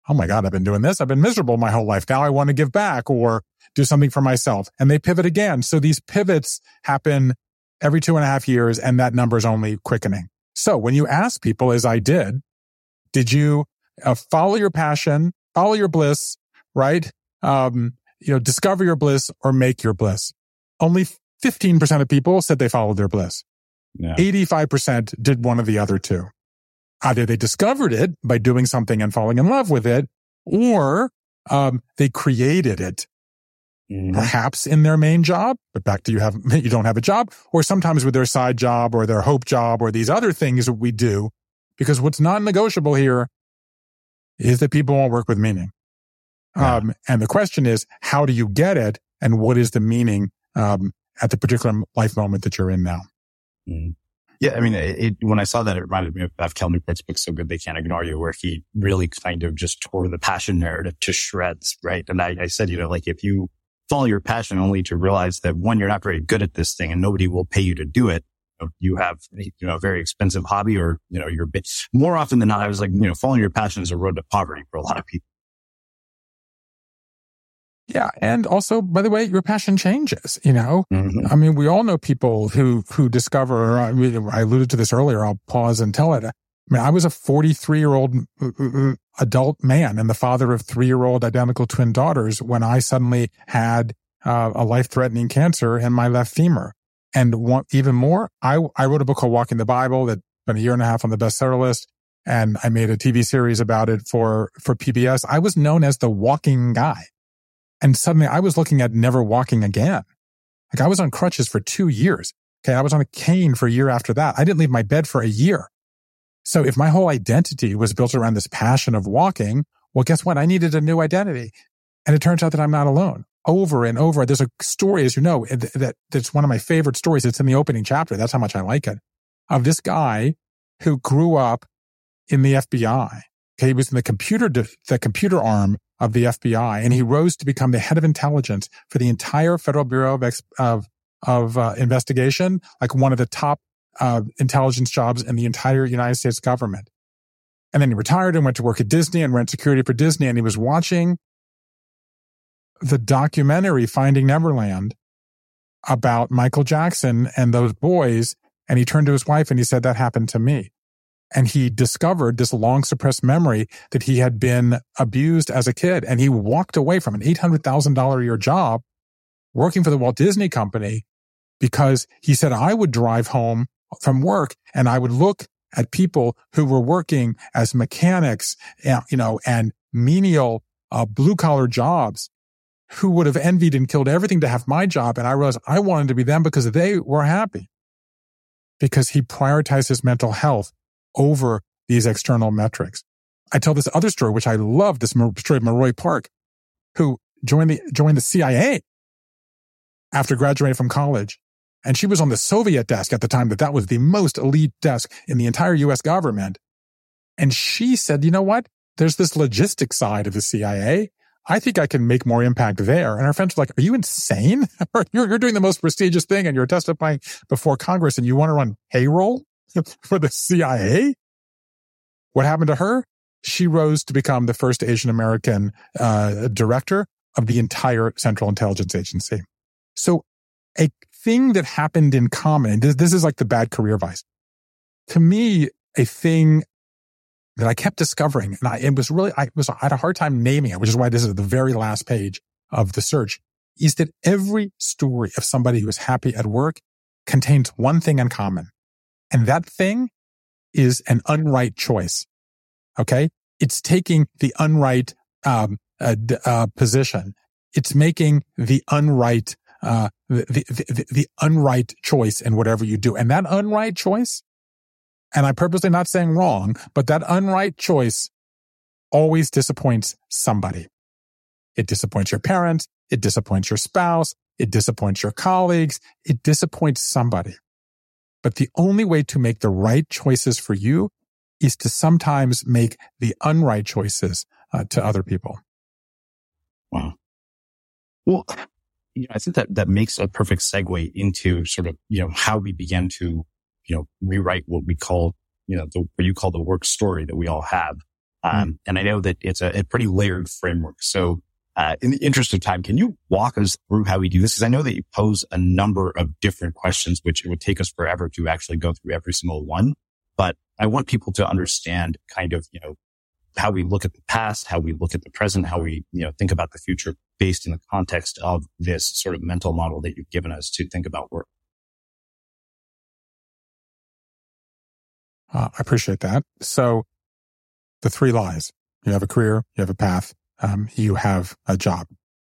Oh my God, I've been doing this. I've been miserable my whole life. Now I want to give back or do something for myself. And they pivot again. So these pivots happen every two and a half years, and that number is only quickening. So when you ask people, as I did, did you uh, follow your passion, follow your bliss, right? Um, you know, discover your bliss or make your bliss. Only 15% of people said they followed their bliss. Yeah. 85% did one of the other two. Either they discovered it by doing something and falling in love with it, or um, they created it Mm-hmm. perhaps in their main job, but back to you have, [LAUGHS] you don't have a job or sometimes with their side job or their hope job or these other things that we do. Because what's not negotiable here is that people won't work with meaning. Yeah. Um, and the question is, how do you get it? And what is the meaning, um, at the particular life moment that you're in now? Mm-hmm. Yeah, I mean, it, it, when I saw that, it reminded me of, of Cal Newport's book, So Good They Can't Ignore You, where he really kind of just tore the passion narrative to shreds, right? And I, I said, you know, like if you follow your passion only to realize that one, you're not very good at this thing and nobody will pay you to do it. You have, you know, a very expensive hobby or, you know, you're bit more often than not. I was like, you know, following your passion is a road to poverty for a lot of people. Yeah. And also, by the way, your passion changes, you know, mm-hmm. I mean, we all know people who, who discover, I, mean, I alluded to this earlier. I'll pause and tell it. I mean, I was a 43 year old uh, uh, uh, adult man and the father of three year old identical twin daughters when I suddenly had uh, a life threatening cancer in my left femur. And one, even more, I, I wrote a book called Walking the Bible that been a year and a half on the bestseller list. And I made a TV series about it for, for PBS. I was known as the walking guy. And suddenly I was looking at never walking again. Like I was on crutches for two years. Okay. I was on a cane for a year after that. I didn't leave my bed for a year. So if my whole identity was built around this passion of walking, well, guess what? I needed a new identity. And it turns out that I'm not alone over and over. There's a story, as you know, that that's one of my favorite stories. It's in the opening chapter. That's how much I like it of this guy who grew up in the FBI. Okay. He was in the computer, the computer arm of the FBI and he rose to become the head of intelligence for the entire Federal Bureau of, of, of uh, investigation, like one of the top uh, intelligence jobs in the entire United States government. And then he retired and went to work at Disney and ran security for Disney. And he was watching the documentary Finding Neverland about Michael Jackson and those boys. And he turned to his wife and he said, that happened to me. And he discovered this long suppressed memory that he had been abused as a kid. And he walked away from an $800,000 a year job working for the Walt Disney Company because he said, I would drive home from work and I would look at people who were working as mechanics, you know, and menial uh, blue collar jobs who would have envied and killed everything to have my job. And I realized I wanted to be them because they were happy because he prioritized his mental health over these external metrics. I tell this other story, which I love, this story of Maroy Park, who joined the, joined the CIA after graduating from college. And she was on the Soviet desk at the time that that was the most elite desk in the entire US government. And she said, you know what? There's this logistic side of the CIA. I think I can make more impact there. And our friends were like, are you insane? [LAUGHS] you're, you're doing the most prestigious thing and you're testifying before Congress and you want to run payroll [LAUGHS] for the CIA? What happened to her? She rose to become the first Asian American uh, director of the entire Central Intelligence Agency. So a thing that happened in common, this, this is like the bad career vice. To me, a thing that I kept discovering. And I, it was really, I was, I had a hard time naming it, which is why this is the very last page of the search is that every story of somebody who is happy at work contains one thing in common. And that thing is an unright choice. Okay. It's taking the unright, um, uh, uh, position. It's making the unright, uh, the, the, the, the unright choice in whatever you do. And that unright choice and I'm purposely not saying wrong, but that unright choice always disappoints somebody. It disappoints your parents. It disappoints your spouse. It disappoints your colleagues. It disappoints somebody. But the only way to make the right choices for you is to sometimes make the unright choices uh, to other people. Wow. Well, you know, I think that that makes a perfect segue into sort of, you know, how we began to you know, rewrite what we call, you know, the, what you call the work story that we all have. Hmm. Um, mm. and I know that it's a, a pretty layered framework. So, uh, in the interest of time, can you walk us through how we do this? Because I know that you pose a number of different questions, which it would take us forever to actually go through every single one. But I want people to understand kind of, you know, how we look at the past, how we look at the present, how we, you know, think about the future based in the context of this sort of mental model that you've given us to think about work. Uh, I appreciate that. So the three lies, you have a career, you have a path, um, you have a job.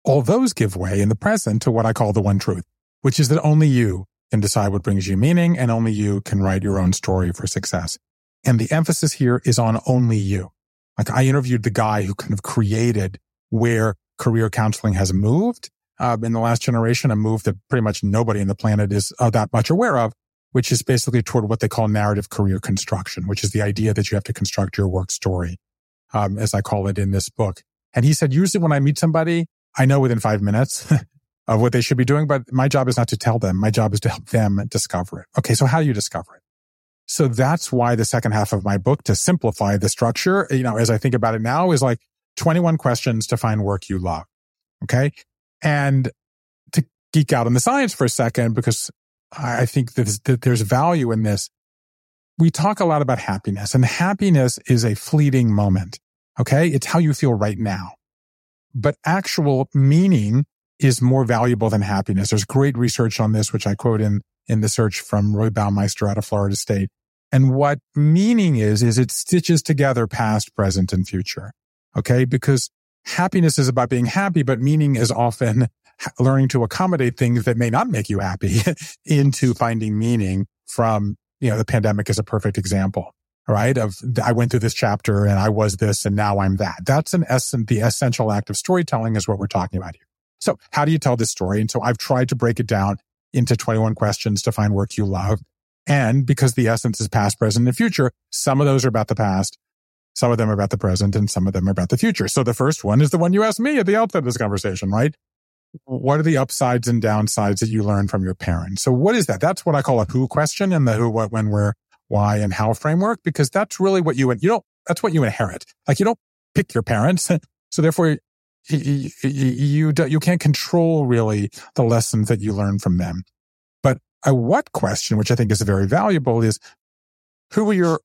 All those give way in the present to what I call the one truth, which is that only you can decide what brings you meaning and only you can write your own story for success. And the emphasis here is on only you. Like I interviewed the guy who kind of created where career counseling has moved uh, in the last generation, a move that pretty much nobody on the planet is uh, that much aware of which is basically toward what they call narrative career construction, which is the idea that you have to construct your work story, um, as I call it in this book. And he said, usually when I meet somebody, I know within five minutes [LAUGHS] of what they should be doing, but my job is not to tell them. My job is to help them discover it. Okay. So how do you discover it? So that's why the second half of my book to simplify the structure, you know, as I think about it now is like 21 questions to find work you love. Okay. And to geek out on the science for a second, because I think that, there's value in this. We talk a lot about happiness and happiness is a fleeting moment. Okay. It's how you feel right now, but actual meaning is more valuable than happiness. There's great research on this, which I quote in, in the search from Roy Baumeister out of Florida State. And what meaning is, is it stitches together past, present, and future. Okay. Because happiness is about being happy, but meaning is often learning to accommodate things that may not make you happy [LAUGHS] into finding meaning from, you know, the pandemic is a perfect example, right? Of I went through this chapter and I was this and now I'm that. That's an essence, the essential act of storytelling is what we're talking about here. So how do you tell this story? And so I've tried to break it down into 21 questions to find work you love. And because the essence is past, present, and future, some of those are about the past. Some of them are about the present and some of them are about the future. So the first one is the one you asked me at the outset of this conversation, right? what are the upsides and downsides that you learn from your parents? So what is that? That's what I call a who question and the who, what, when, where, why, and how framework, because that's really what you, you don't, that's what you inherit. Like you don't pick your parents. [LAUGHS] so therefore you, you, you can't control really the lessons that you learn from them. A what question, which I think is very valuable is who were your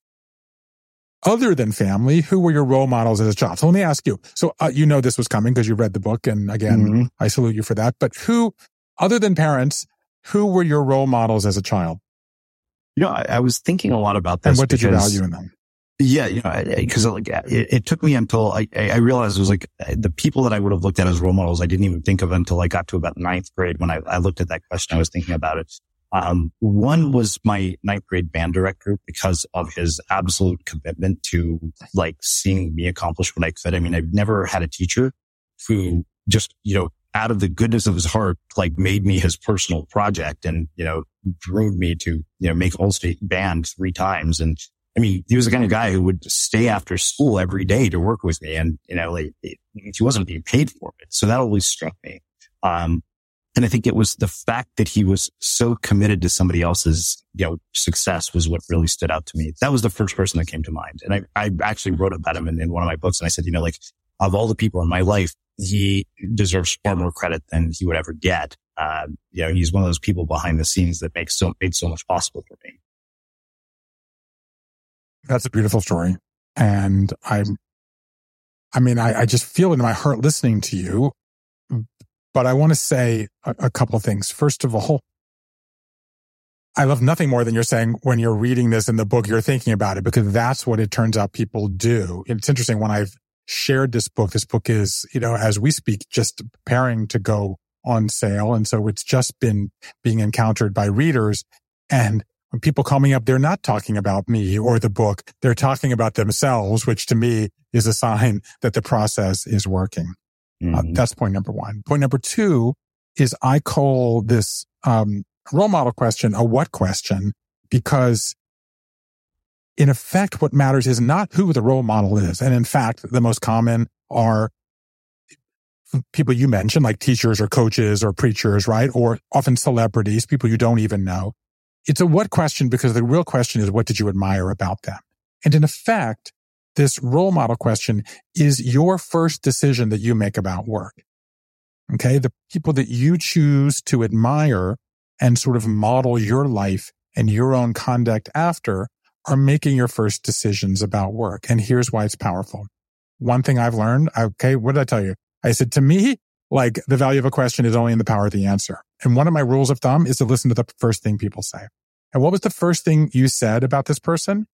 other than family, who were your role models as a child? So let me ask you. So uh, you know this was coming because you read the book, and again, mm-hmm. I salute you for that. But who, other than parents, who were your role models as a child? You know, I, I was thinking a lot about this. And what did you value in them? Yeah, you know, because like it, it, took me until I, I realized it was like the people that I would have looked at as role models, I didn't even think of until I got to about ninth grade when I, I looked at that question. I was thinking about it. Um, one was my ninth grade band director because of his absolute commitment to like seeing me accomplish what I could. I mean, I've never had a teacher who just, you know, out of the goodness of his heart, like made me his personal project and, you know, drove me to, you know, make all state band three times and I mean, he was the kind of guy who would stay after school every day to work with me. And, you know, like he wasn't being paid for it. So that always struck me. Um, and I think it was the fact that he was so committed to somebody else's, you know, success was what really stood out to me. That was the first person that came to mind. And I, I actually wrote about him in, in one of my books. And I said, you know, like of all the people in my life, he deserves far more credit than he would ever get. Uh, you know, he's one of those people behind the scenes that makes so, made so much possible for me. That's a beautiful story. And I'm, I mean, I, I just feel in my heart listening to you. But I want to say a, a couple of things. First of all, I love nothing more than you're saying when you're reading this in the book, you're thinking about it because that's what it turns out people do. It's interesting when I've shared this book, this book is, you know, as we speak, just preparing to go on sale. And so it's just been being encountered by readers. And when people call me up, they're not talking about me or the book. They're talking about themselves, which to me is a sign that the process is working. Uh, mm-hmm. Uh, that's point number one. Point number two is I call this um, role model question a what question because in effect, what matters is not who the role model is. And in fact, the most common are people you mentioned, like teachers or coaches or preachers, right? Or often celebrities, people you don't even know. It's a what question because the real question is what did you admire about them? And in effect, this role model question is your first decision that you make about work. Okay. The people that you choose to admire and sort of model your life and your own conduct after are making your first decisions about work. And here's why it's powerful. One thing I've learned. Okay. What did I tell you? I said to me, like the value of a question is only in the power of the answer. And one of my rules of thumb is to listen to the first thing people say. And what was the first thing you said about this person?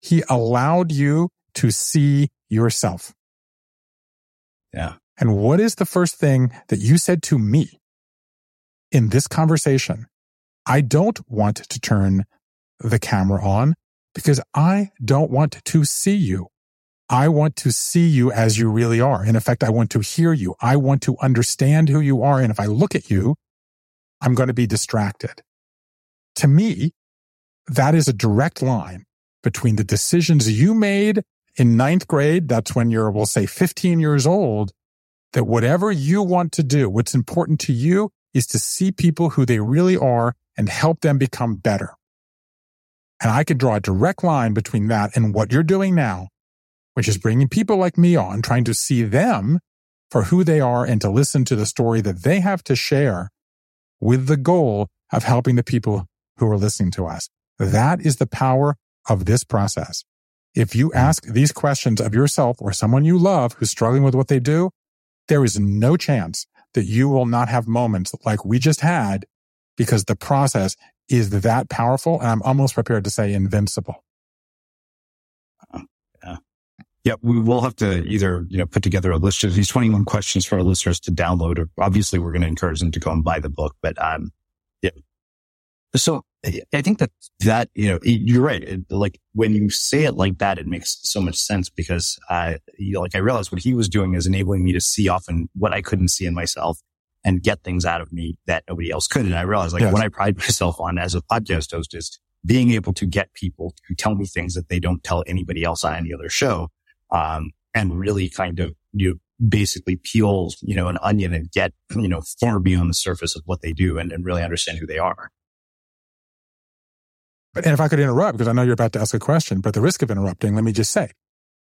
He allowed you to see yourself. Yeah. And what is the first thing that you said to me in this conversation? I don't want to turn the camera on because I don't want to see you. I want to see you as you really are. In effect, I want to hear you. I want to understand who you are. And if I look at you, I'm going to be distracted. To me, that is a direct line between the decisions you made in ninth grade. That's when you're, we'll say 15 years old, that whatever you want to do, what's important to you is to see people who they really are and help them become better. And I could draw a direct line between that and what you're doing now, which is bringing people like me on, trying to see them for who they are and to listen to the story that they have to share with the goal of helping the people who are listening to us. That is the power of this process. If you ask these questions of yourself or someone you love who's struggling with what they do, there is no chance that you will not have moments like we just had because the process is that powerful. And I'm almost prepared to say invincible. Yeah. Yeah. We will have to either, you know, put together a list of these 21 questions for our listeners to download or obviously we're going to encourage them to go and buy the book, but, um, yeah. So I think that that, you know, you're right. It, like when you say it like that, it makes so much sense because, uh, you know, like I realized what he was doing is enabling me to see often what I couldn't see in myself and get things out of me that nobody else could. And I realized like yes. what I pride myself on as a podcast host is being able to get people to tell me things that they don't tell anybody else on any other show. Um, and really kind of, you basically peel, you know, an onion and get, you know, far beyond the surface of what they do and, and really understand who they are. But, and if I could interrupt, because I know you're about to ask a question, but the risk of interrupting, let me just say,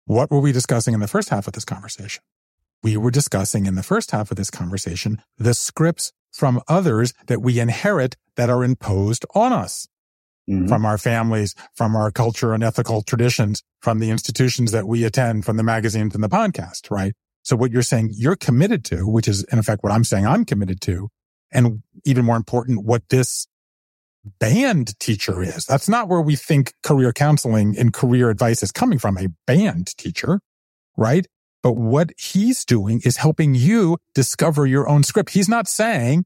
what were we discussing in the first half of this conversation? we were discussing in the first half of this conversation the scripts from others that we inherit that are imposed on us mm-hmm. from our families, from our culture and ethical traditions, from the institutions that we attend, from the magazines and the podcast, right? So what you're saying you're committed to, which is in effect what I'm saying I'm committed to, and even more important, what this band teacher is. That's not where we think career counseling and career advice is coming from, a band teacher, right? But what he's doing is helping you discover your own script. He's not saying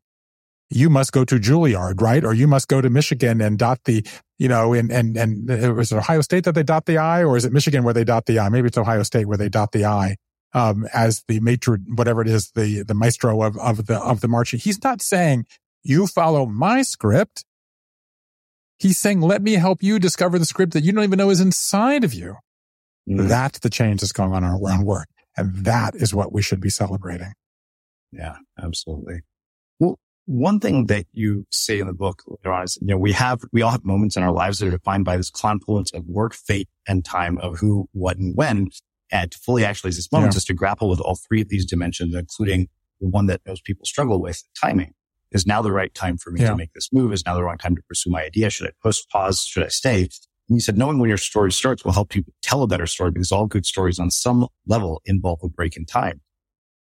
you must go to Juilliard, right? Or you must go to Michigan and dot the, you know, and, and, and is it Ohio State that they dot the I or is it Michigan where they dot the I? Maybe it's Ohio State where they dot the I. Um, as the matron, whatever it is, the, the maestro of, of the, of the marching. He's not saying you follow my script. He's saying, let me help you discover the script that you don't even know is inside of you. Mm. That's the change that's going on around work. And that is what we should be celebrating. Yeah, absolutely. Well, one thing that you say in the book is, you know, we have, we all have moments in our lives that are defined by this confluence of work, fate, and time of who, what, and when. And to fully actualize this moment yeah. is to grapple with all three of these dimensions, including the one that most people struggle with, timing. Is now the right time for me yeah. to make this move? Is now the wrong time to pursue my idea? Should I post, pause? Should I stay? And he said, knowing when your story starts will help you tell a better story because all good stories on some level involve a break in time.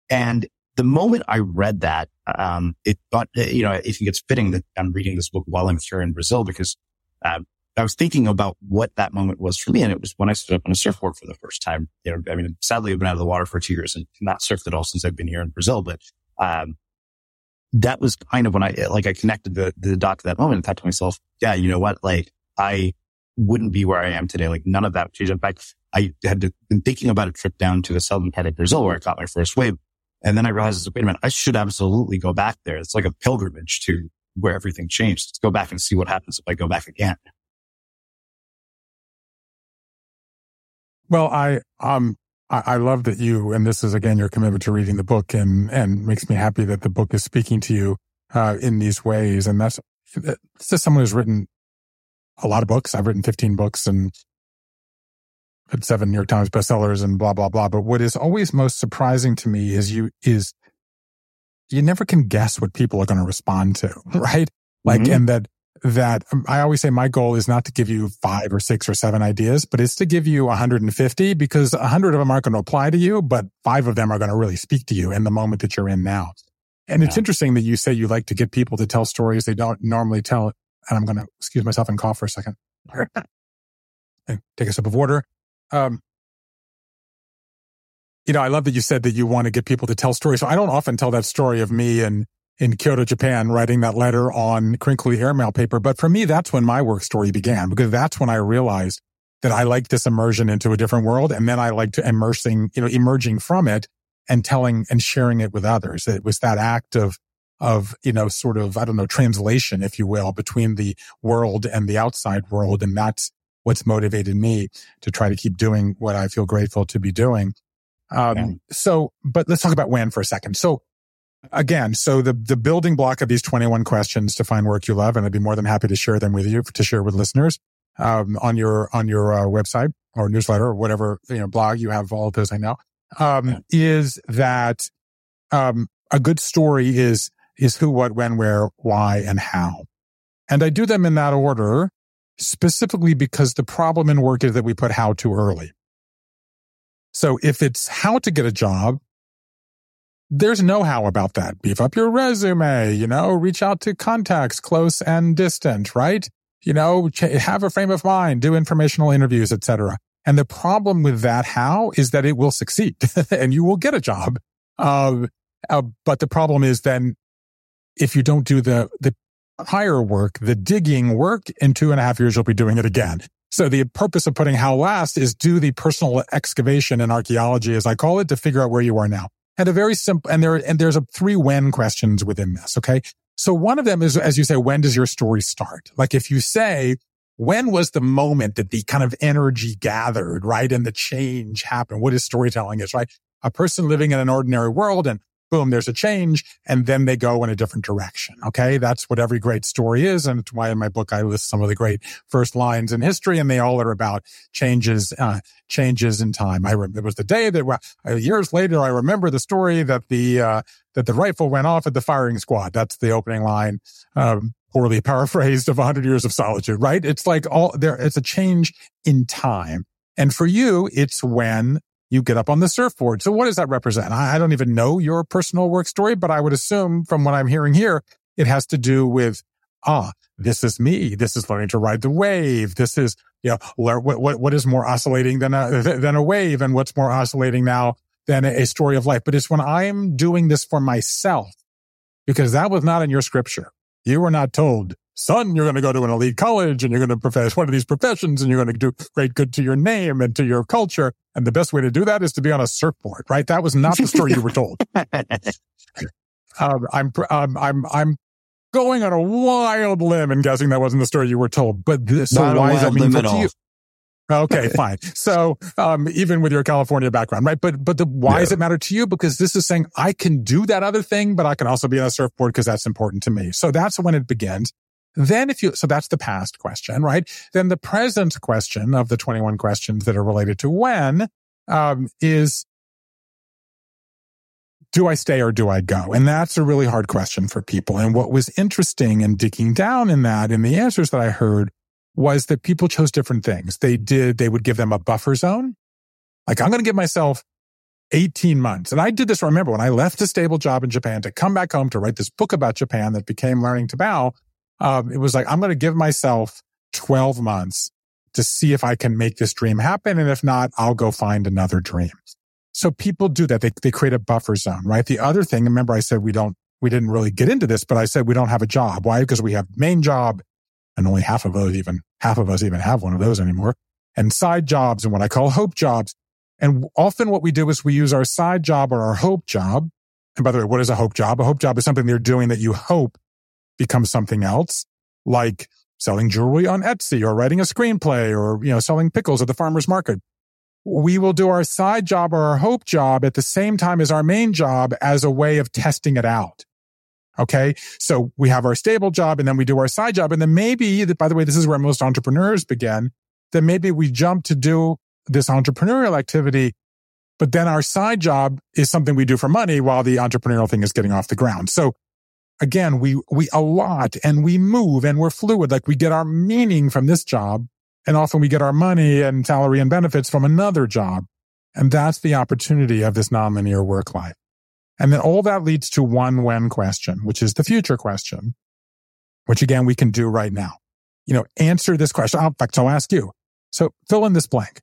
And the moment I read that, um, it got, you know, I think it's fitting that I'm reading this book while I'm here in Brazil because, um, I was thinking about what that moment was for me. And it was when I stood up on a surfboard for the first time. You know, I mean, sadly, I've been out of the water for two years and not surfed at all since I've been here in Brazil. But, um, that was kind of when I, like, I connected the, the dot to that moment and thought to myself, yeah, you know what? Like, I wouldn't be where I am today. Like none of that changed. In fact, I had to, been thinking about a trip down to the southern part of Brazil where I caught my first wave. And then I realized, wait a minute, I should absolutely go back there. It's like a pilgrimage to where everything changed. Let's go back and see what happens if I go back again. Well, I, um, I, love that you, and this is again your commitment to reading the book and, and makes me happy that the book is speaking to you, uh, in these ways. And that's, this is someone who's written a lot of books. I've written 15 books and had seven New York Times bestsellers and blah, blah, blah. But what is always most surprising to me is you, is you never can guess what people are going to respond to, [LAUGHS] right? Like, mm-hmm. and that, that um, I always say my goal is not to give you five or six or seven ideas, but it's to give you 150 because 100 of them aren't going to apply to you, but five of them are going to really speak to you in the moment that you're in now. And yeah. it's interesting that you say you like to get people to tell stories they don't normally tell and I'm going to excuse myself and cough for a second. [LAUGHS] take a sip of water. Um, you know, I love that you said that you want to get people to tell stories. So I don't often tell that story of me in, in Kyoto, Japan, writing that letter on crinkly airmail paper. But for me, that's when my work story began because that's when I realized that I like this immersion into a different world. And then I like to immersing, you know, emerging from it and telling and sharing it with others. It was that act of of, you know, sort of, I don't know, translation, if you will, between the world and the outside world. And that's what's motivated me to try to keep doing what I feel grateful to be doing. Um, yeah. so, but let's talk about when for a second. So again, so the, the building block of these 21 questions to find work you love, and I'd be more than happy to share them with you, to share with listeners, um, on your, on your uh, website or newsletter or whatever, you know, blog you have all of those I know, um, yeah. is that, um, a good story is is who, what, when, where, why, and how. And I do them in that order specifically because the problem in work is that we put how too early. So if it's how to get a job, there's no how about that. Beef up your resume, you know, reach out to contacts close and distant, right? You know, have a frame of mind, do informational interviews, etc. And the problem with that how is that it will succeed [LAUGHS] and you will get a job. Uh, uh, but the problem is then if you don't do the, the higher work, the digging work, in two and a half years, you'll be doing it again. So the purpose of putting how last is do the personal excavation in archaeology, as I call it, to figure out where you are now. And a very simple, and there, and there's a three when questions within this. Okay. So one of them is, as you say, when does your story start? Like if you say, when was the moment that the kind of energy gathered, right? And the change happened? What is storytelling is, right? A person living in an ordinary world and boom, there's a change and then they go in a different direction. Okay. That's what every great story is. And it's why in my book, I list some of the great first lines in history and they all are about changes, uh, changes in time. I remember it was the day that uh, years later, I remember the story that the, uh, that the rifle went off at the firing squad. That's the opening line. Um, poorly paraphrased of 100 years of solitude, right? It's like all there, it's a change in time. And for you, it's when you get up on the surfboard. So what does that represent? I, I don't even know your personal work story, but I would assume from what I'm hearing here, it has to do with, ah, this is me. This is learning to ride the wave. This is, you know, what, what, what is more oscillating than a, than a wave and what's more oscillating now than a story of life. But it's when I'm doing this for myself because that was not in your scripture. You were not told son, you're going to go to an elite college and you're going to profess one of these professions and you're going to do great good to your name and to your culture. And the best way to do that is to be on a surfboard, right? That was not the story you were told. [LAUGHS] Um, I'm, um, I'm, I'm going on a wild limb and guessing that wasn't the story you were told. But this, so not why does that mean for you? Okay, [LAUGHS] fine. So, um, even with your California background, right? But, but the, why yeah. does it matter to you? Because this is saying I can do that other thing, but I can also be on a surfboard because that's important to me. So that's when it begins. Then if you, so that's the past question, right? Then the present question of the 21 questions that are related to when, um, is, do I stay or do I go? And that's a really hard question for people. And what was interesting in digging down in that, in the answers that I heard was that people chose different things. They did, they would give them a buffer zone. Like I'm going to give myself 18 months. And I did this. Remember when I left a stable job in Japan to come back home to write this book about Japan that became Learning to Bow um, it was like, I'm going to give myself 12 months to see if I can make this dream happen. And if not, I'll go find another dream. So people do that. They, they create a buffer zone, right? The other thing, remember I said we don't, we didn't really get into this, but I said we don't have a job. Why? Because we have main job and only half of us even, half of us even have one of those anymore and side jobs and what I call hope jobs. And often what we do is we use our side job or our hope job. And by the way, what is a hope job? A hope job is something they're doing that you hope become something else, like selling jewelry on Etsy or writing a screenplay or, you know, selling pickles at the farmer's market. We will do our side job or our hope job at the same time as our main job as a way of testing it out. Okay. So we have our stable job and then we do our side job. And then maybe, by the way, this is where most entrepreneurs begin. Then maybe we jump to do this entrepreneurial activity, but then our side job is something we do for money while the entrepreneurial thing is getting off the ground. So again, we, we allot and we move and we're fluid. Like we get our meaning from this job and often we get our money and salary and benefits from another job. And that's the opportunity of this nonlinear work life. And then all that leads to one when question, which is the future question, which again, we can do right now. You know, answer this question. In fact, I'll ask you. So fill in this blank.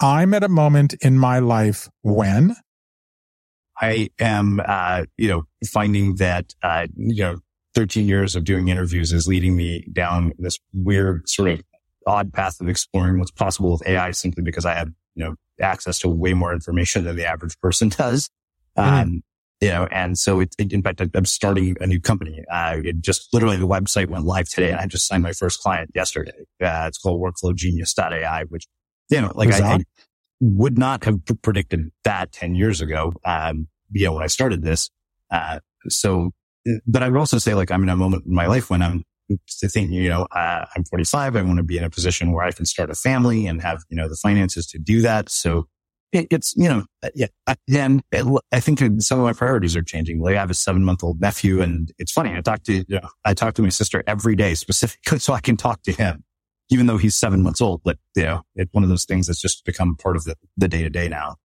I'm at a moment in my life when I am, uh, you know, finding that, uh, you know, 13 years of doing interviews is leading me down this weird sort of odd path of exploring what's possible with AI simply because I have, you know, access to way more information than the average person does. Mm. Um, you know, and so it, it, in fact, I'm starting a new company. Uh, it just literally the website went live today and I just signed my first client yesterday. Uh, it's called workflowgenius.ai, which, you know, like I, I, would not have predicted that 10 years ago. Um, you know, when I started this. Uh, so, but I would also say like I'm in a moment in my life when I'm thinking, you know, uh, I'm 45. I want to be in a position where I can start a family and have, you know, the finances to do that. So it, it's, you know, uh, yeah. And I think some of my priorities are changing. Like I have a seven month old nephew and it's funny. I talk to, you know, I talk to my sister every day specifically [LAUGHS] so I can talk to him, even though he's seven months old. But, you know, it's one of those things that's just become part of the, the day to day now.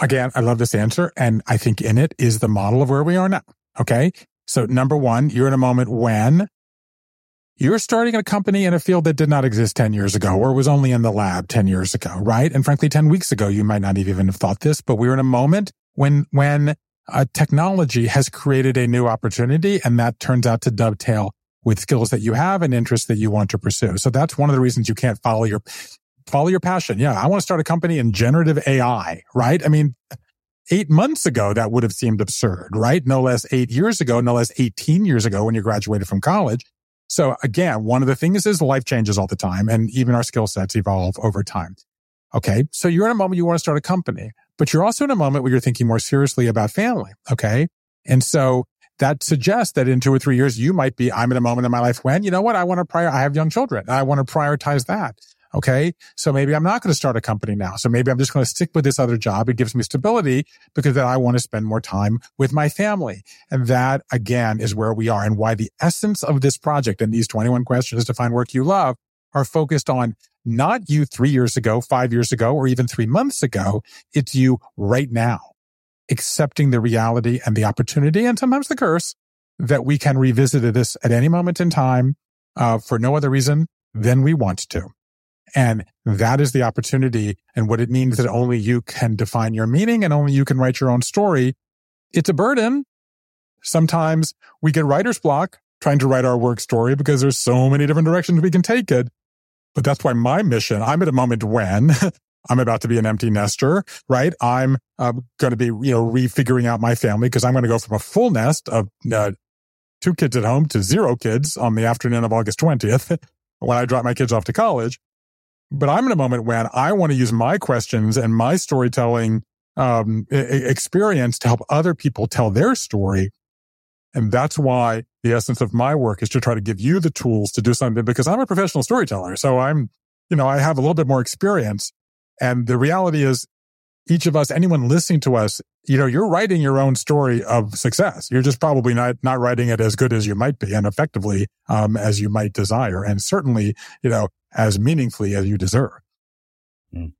Again, I love this answer. And I think in it is the model of where we are now. Okay. So number one, you're in a moment when you're starting a company in a field that did not exist 10 years ago or was only in the lab 10 years ago, right? And frankly, 10 weeks ago, you might not even have thought this, but we're in a moment when, when a technology has created a new opportunity and that turns out to dovetail with skills that you have and interests that you want to pursue. So that's one of the reasons you can't follow your follow your passion. Yeah. I want to start a company in generative AI, right? I mean, eight months ago, that would have seemed absurd, right? No less eight years ago, no less 18 years ago when you graduated from college. So again, one of the things is life changes all the time and even our skill sets evolve over time. Okay. So you're in a moment you want to start a company, but you're also in a moment where you're thinking more seriously about family. Okay. And so that suggests that in two or three years, you might be, I'm in a moment in my life when, you know what? I want to prior, I have young children. I want to prioritize that. Okay. So maybe I'm not going to start a company now. So maybe I'm just going to stick with this other job. It gives me stability because then I want to spend more time with my family. And that again is where we are and why the essence of this project and these 21 questions to find work you love are focused on not you three years ago, five years ago, or even three months ago. It's you right now, accepting the reality and the opportunity and sometimes the curse that we can revisit this at any moment in time uh, for no other reason than we want to. And that is the opportunity and what it means that only you can define your meaning and only you can write your own story. It's a burden. Sometimes we get writer's block trying to write our work story because there's so many different directions we can take it. But that's why my mission, I'm at a moment when [LAUGHS] I'm about to be an empty nester, right? I'm uh, going to be, you know, refiguring out my family because I'm going to go from a full nest of uh, two kids at home to zero kids on the afternoon of August 20th [LAUGHS] when I drop my kids off to college. But I'm in a moment when I want to use my questions and my storytelling um, experience to help other people tell their story. And that's why the essence of my work is to try to give you the tools to do something because I'm a professional storyteller. So I'm, you know, I have a little bit more experience. And the reality is each of us, anyone listening to us, you know, you're writing your own story of success. You're just probably not, not writing it as good as you might be and effectively, um, as you might desire. And certainly, you know, as meaningfully as you deserve. Mm.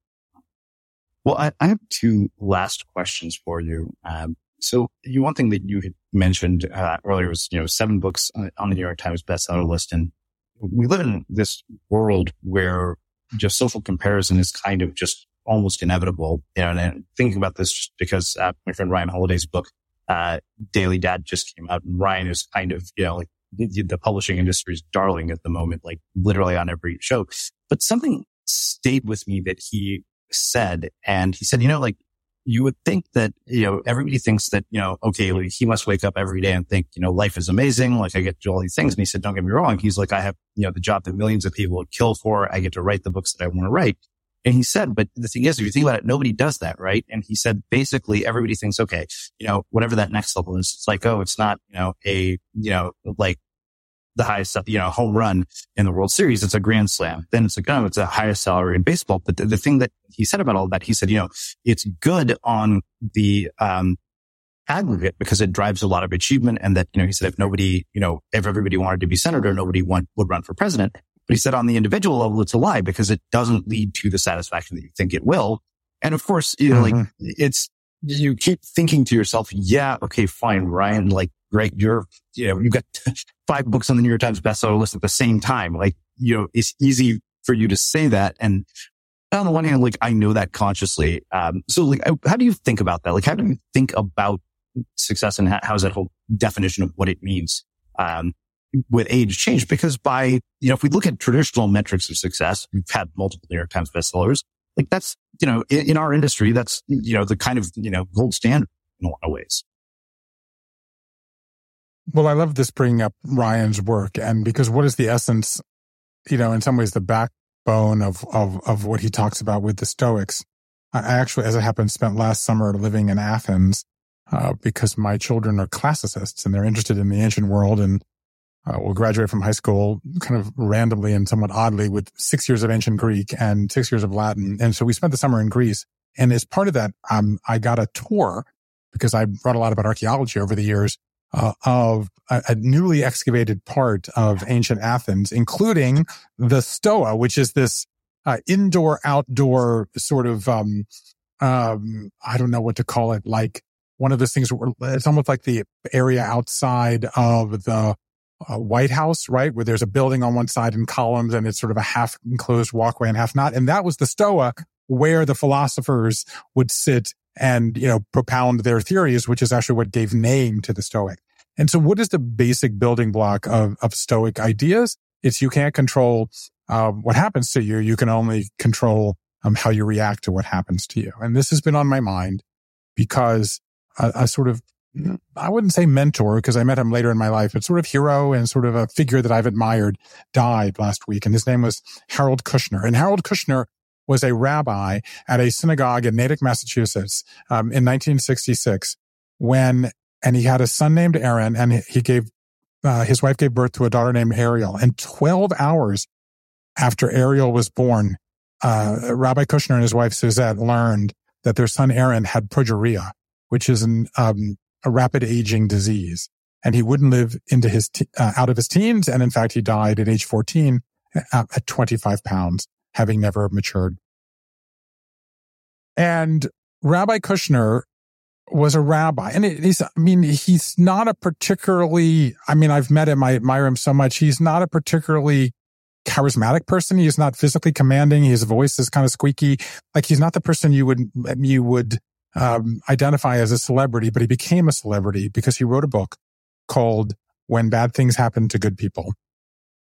Well, I, I, have two last questions for you. Um, so you, one thing that you had mentioned uh, earlier was, you know, seven books on the New York Times bestseller list. And we live in this world where just social comparison is kind of just almost inevitable. You know, and thinking about this because uh, my friend Ryan Holiday's book, uh, Daily Dad just came out and Ryan is kind of, you know, like the, the publishing industry's darling at the moment, like literally on every show. But something stayed with me that he said, and he said, you know, like you would think that, you know, everybody thinks that, you know, okay, like, he must wake up every day and think, you know, life is amazing. Like I get to do all these things. And he said, don't get me wrong. He's like, I have, you know, the job that millions of people would kill for. I get to write the books that I want to write. And he said, but the thing is, if you think about it, nobody does that, right? And he said, basically everybody thinks, okay, you know, whatever that next level is, it's like, oh, it's not, you know, a, you know, like the highest, you know, home run in the World Series. It's a grand slam. Then it's like, oh, it's a highest salary in baseball. But the, the thing that he said about all that, he said, you know, it's good on the, um, aggregate because it drives a lot of achievement. And that, you know, he said, if nobody, you know, if everybody wanted to be senator, nobody want, would run for president. But he said on the individual level, it's a lie because it doesn't lead to the satisfaction that you think it will. And of course, you know, mm-hmm. like it's, you keep thinking to yourself, yeah, okay, fine, Ryan, like great. You're, you know, you've got [LAUGHS] five books on the New York Times bestseller list at the same time. Like, you know, it's easy for you to say that. And on the one hand, like I know that consciously. Um, so like, how do you think about that? Like, how do you think about success and how's that whole definition of what it means? Um, with age change because by, you know, if we look at traditional metrics of success, we've had multiple New York Times bestsellers. Like that's, you know, in, in our industry, that's, you know, the kind of, you know, gold standard in a lot of ways. Well, I love this bringing up Ryan's work and because what is the essence, you know, in some ways the backbone of, of, of what he talks about with the Stoics. I actually, as it happened, spent last summer living in Athens, uh, because my children are classicists and they're interested in the ancient world and uh, will graduate from high school kind of randomly and somewhat oddly with six years of ancient Greek and six years of Latin. And so we spent the summer in Greece. And as part of that, um, I got a tour because I brought a lot about archaeology over the years uh, of a, a, newly excavated part of ancient Athens, including the Stoa, which is this uh, indoor outdoor sort of, um, um, I don't know what to call it, like one of those things where it's almost like the area outside of the uh, White House, right? Where there's a building on one side and columns and it's sort of a half enclosed walkway and half not. And that was the Stoa where the philosophers would sit and, you know, propound their theories, which is actually what gave name to the Stoic. And so what is the basic building block of, of Stoic ideas? It's you can't control uh, what happens to you. You can only control um, how you react to what happens to you. And this has been on my mind because a, a sort of I wouldn't say mentor because I met him later in my life, but sort of hero and sort of a figure that I've admired died last week. And his name was Harold Kushner. And Harold Kushner was a rabbi at a synagogue in Natick, Massachusetts, um, in 1966 when, and he had a son named Aaron and he gave, uh, his wife gave birth to a daughter named Ariel. And 12 hours after Ariel was born, uh, Rabbi Kushner and his wife Suzette learned that their son Aaron had progeria, which is an, um, a rapid aging disease. And he wouldn't live into his, te- uh, out of his teens. And in fact, he died at age 14 at, at 25 pounds, having never matured. And Rabbi Kushner was a rabbi. And he's, I mean, he's not a particularly, I mean, I've met him. I admire him so much. He's not a particularly charismatic person. He's not physically commanding. His voice is kind of squeaky. Like he's not the person you would, you would, um, identify as a celebrity, but he became a celebrity because he wrote a book called When Bad Things Happen to Good People.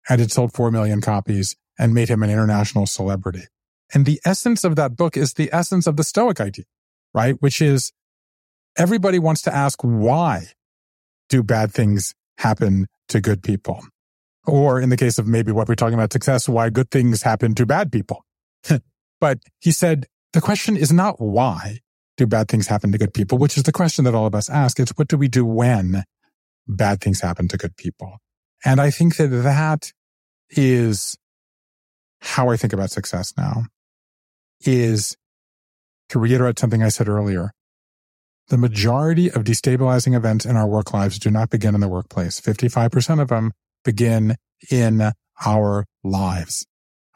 And it sold 4 million copies and made him an international celebrity. And the essence of that book is the essence of the Stoic idea, right? Which is everybody wants to ask why do bad things happen to good people? Or in the case of maybe what we're talking about success, why good things happen to bad people. [LAUGHS] but he said, the question is not why do bad things happen to good people, which is the question that all of us ask. It's what do we do when bad things happen to good people? And I think that that is how I think about success now is to reiterate something I said earlier. The majority of destabilizing events in our work lives do not begin in the workplace. 55% of them begin in our lives.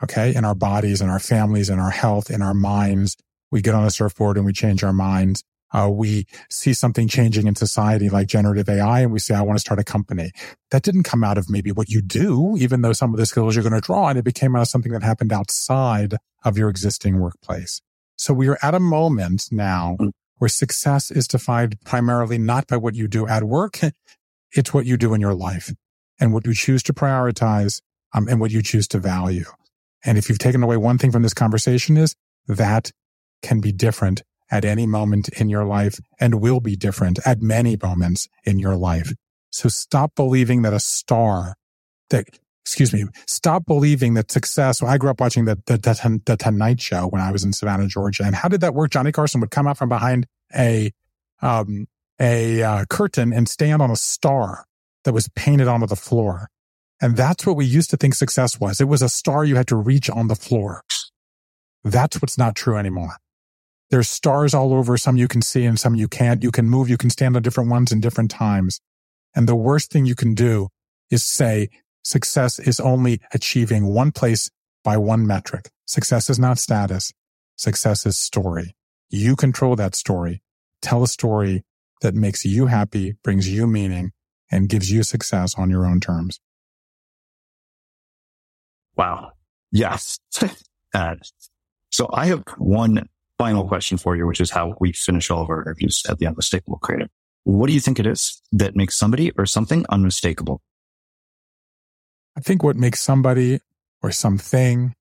Okay. In our bodies, in our families, in our health, in our minds. We get on a surfboard and we change our minds. Uh, we see something changing in society like generative AI and we say, I want to start a company. That didn't come out of maybe what you do, even though some of the skills you're going to draw on, it became out of something that happened outside of your existing workplace. So we are at a moment now mm. where success is defined primarily not by what you do at work. It's what you do in your life and what you choose to prioritize um, and what you choose to value. And if you've taken away one thing from this conversation is that can be different at any moment in your life and will be different at many moments in your life. So stop believing that a star that, excuse me, stop believing that success. Well, I grew up watching the, the, the, the Tonight Show when I was in Savannah, Georgia. And how did that work? Johnny Carson would come out from behind a, um, a uh, curtain and stand on a star that was painted onto the floor. And that's what we used to think success was. It was a star you had to reach on the floor. That's what's not true anymore. There's stars all over. Some you can see and some you can't. You can move. You can stand on different ones in different times. And the worst thing you can do is say success is only achieving one place by one metric. Success is not status. Success is story. You control that story. Tell a story that makes you happy, brings you meaning, and gives you success on your own terms. Wow. Yes. [LAUGHS] uh, so I have one final question for you, which is how we finish all of our interviews at the Unmistakable Creative. What do you think it is that makes somebody or something unmistakable? I think what makes somebody or something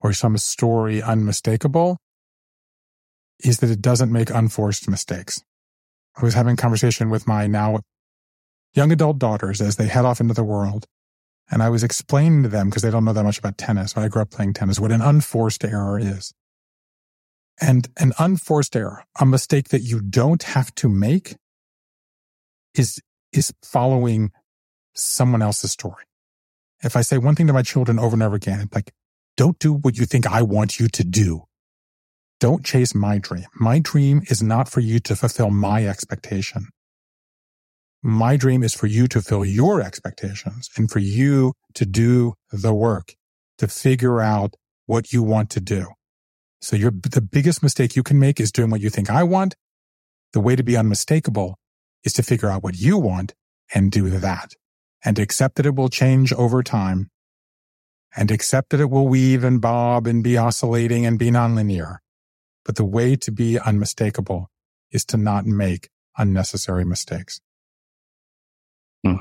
or some story unmistakable is that it doesn't make unforced mistakes. I was having a conversation with my now young adult daughters as they head off into the world. And I was explaining to them, because they don't know that much about tennis, I grew up playing tennis, what an unforced error is. And an unforced error, a mistake that you don't have to make is, is following someone else's story. If I say one thing to my children over and over again, like, don't do what you think I want you to do. Don't chase my dream. My dream is not for you to fulfill my expectation. My dream is for you to fill your expectations and for you to do the work to figure out what you want to do. So the biggest mistake you can make is doing what you think I want. The way to be unmistakable is to figure out what you want and do that and accept that it will change over time and accept that it will weave and bob and be oscillating and be nonlinear. But the way to be unmistakable is to not make unnecessary mistakes. Hmm.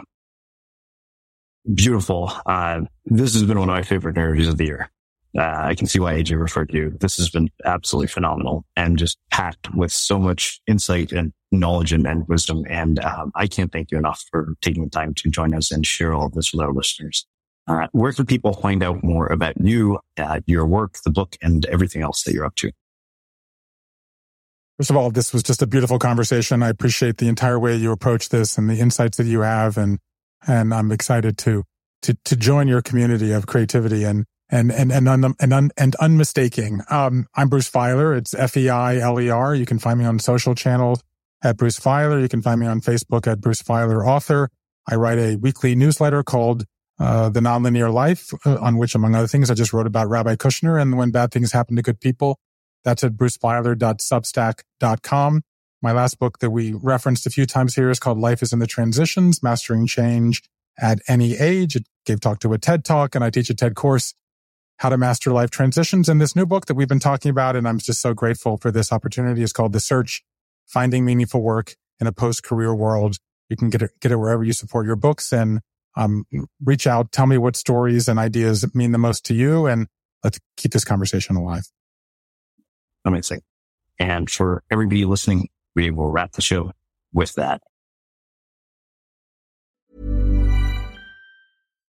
Beautiful. Uh, this has been one of my favorite interviews of the year. Uh, I can see why AJ referred to you. This has been absolutely phenomenal and just packed with so much insight and knowledge and, and wisdom. And um, I can't thank you enough for taking the time to join us and share all of this with our listeners. Uh, where can people find out more about you, uh, your work, the book, and everything else that you're up to? First of all, this was just a beautiful conversation. I appreciate the entire way you approach this and the insights that you have, and and I'm excited to to to join your community of creativity and and and and un, and, un, and unmistaking. Um, I'm Bruce Feiler. It's F E I L E R. You can find me on social channels at Bruce Feiler. You can find me on Facebook at Bruce Feiler Author. I write a weekly newsletter called uh, The Nonlinear Life, uh, on which, among other things, I just wrote about Rabbi Kushner and when bad things happen to good people. That's at brucefeiler.substack.com. My last book that we referenced a few times here is called Life is in the Transitions, Mastering Change at Any Age. It gave talk to a TED talk and I teach a TED course, How to Master Life Transitions. And this new book that we've been talking about, and I'm just so grateful for this opportunity is called The Search, Finding Meaningful Work in a Post-Career World. You can get it, get it wherever you support your books and um, reach out. Tell me what stories and ideas mean the most to you and let's keep this conversation alive. Amazing. And for everybody listening, we will wrap the show with that.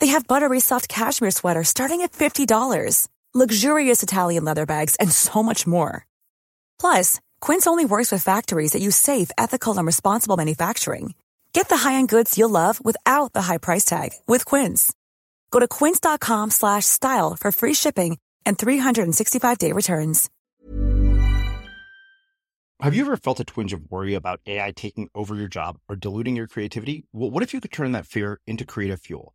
They have buttery soft cashmere sweaters starting at $50, luxurious Italian leather bags, and so much more. Plus, Quince only works with factories that use safe, ethical, and responsible manufacturing. Get the high-end goods you'll love without the high price tag with Quince. Go to quince.com slash style for free shipping and 365-day returns. Have you ever felt a twinge of worry about AI taking over your job or diluting your creativity? Well, what if you could turn that fear into creative fuel?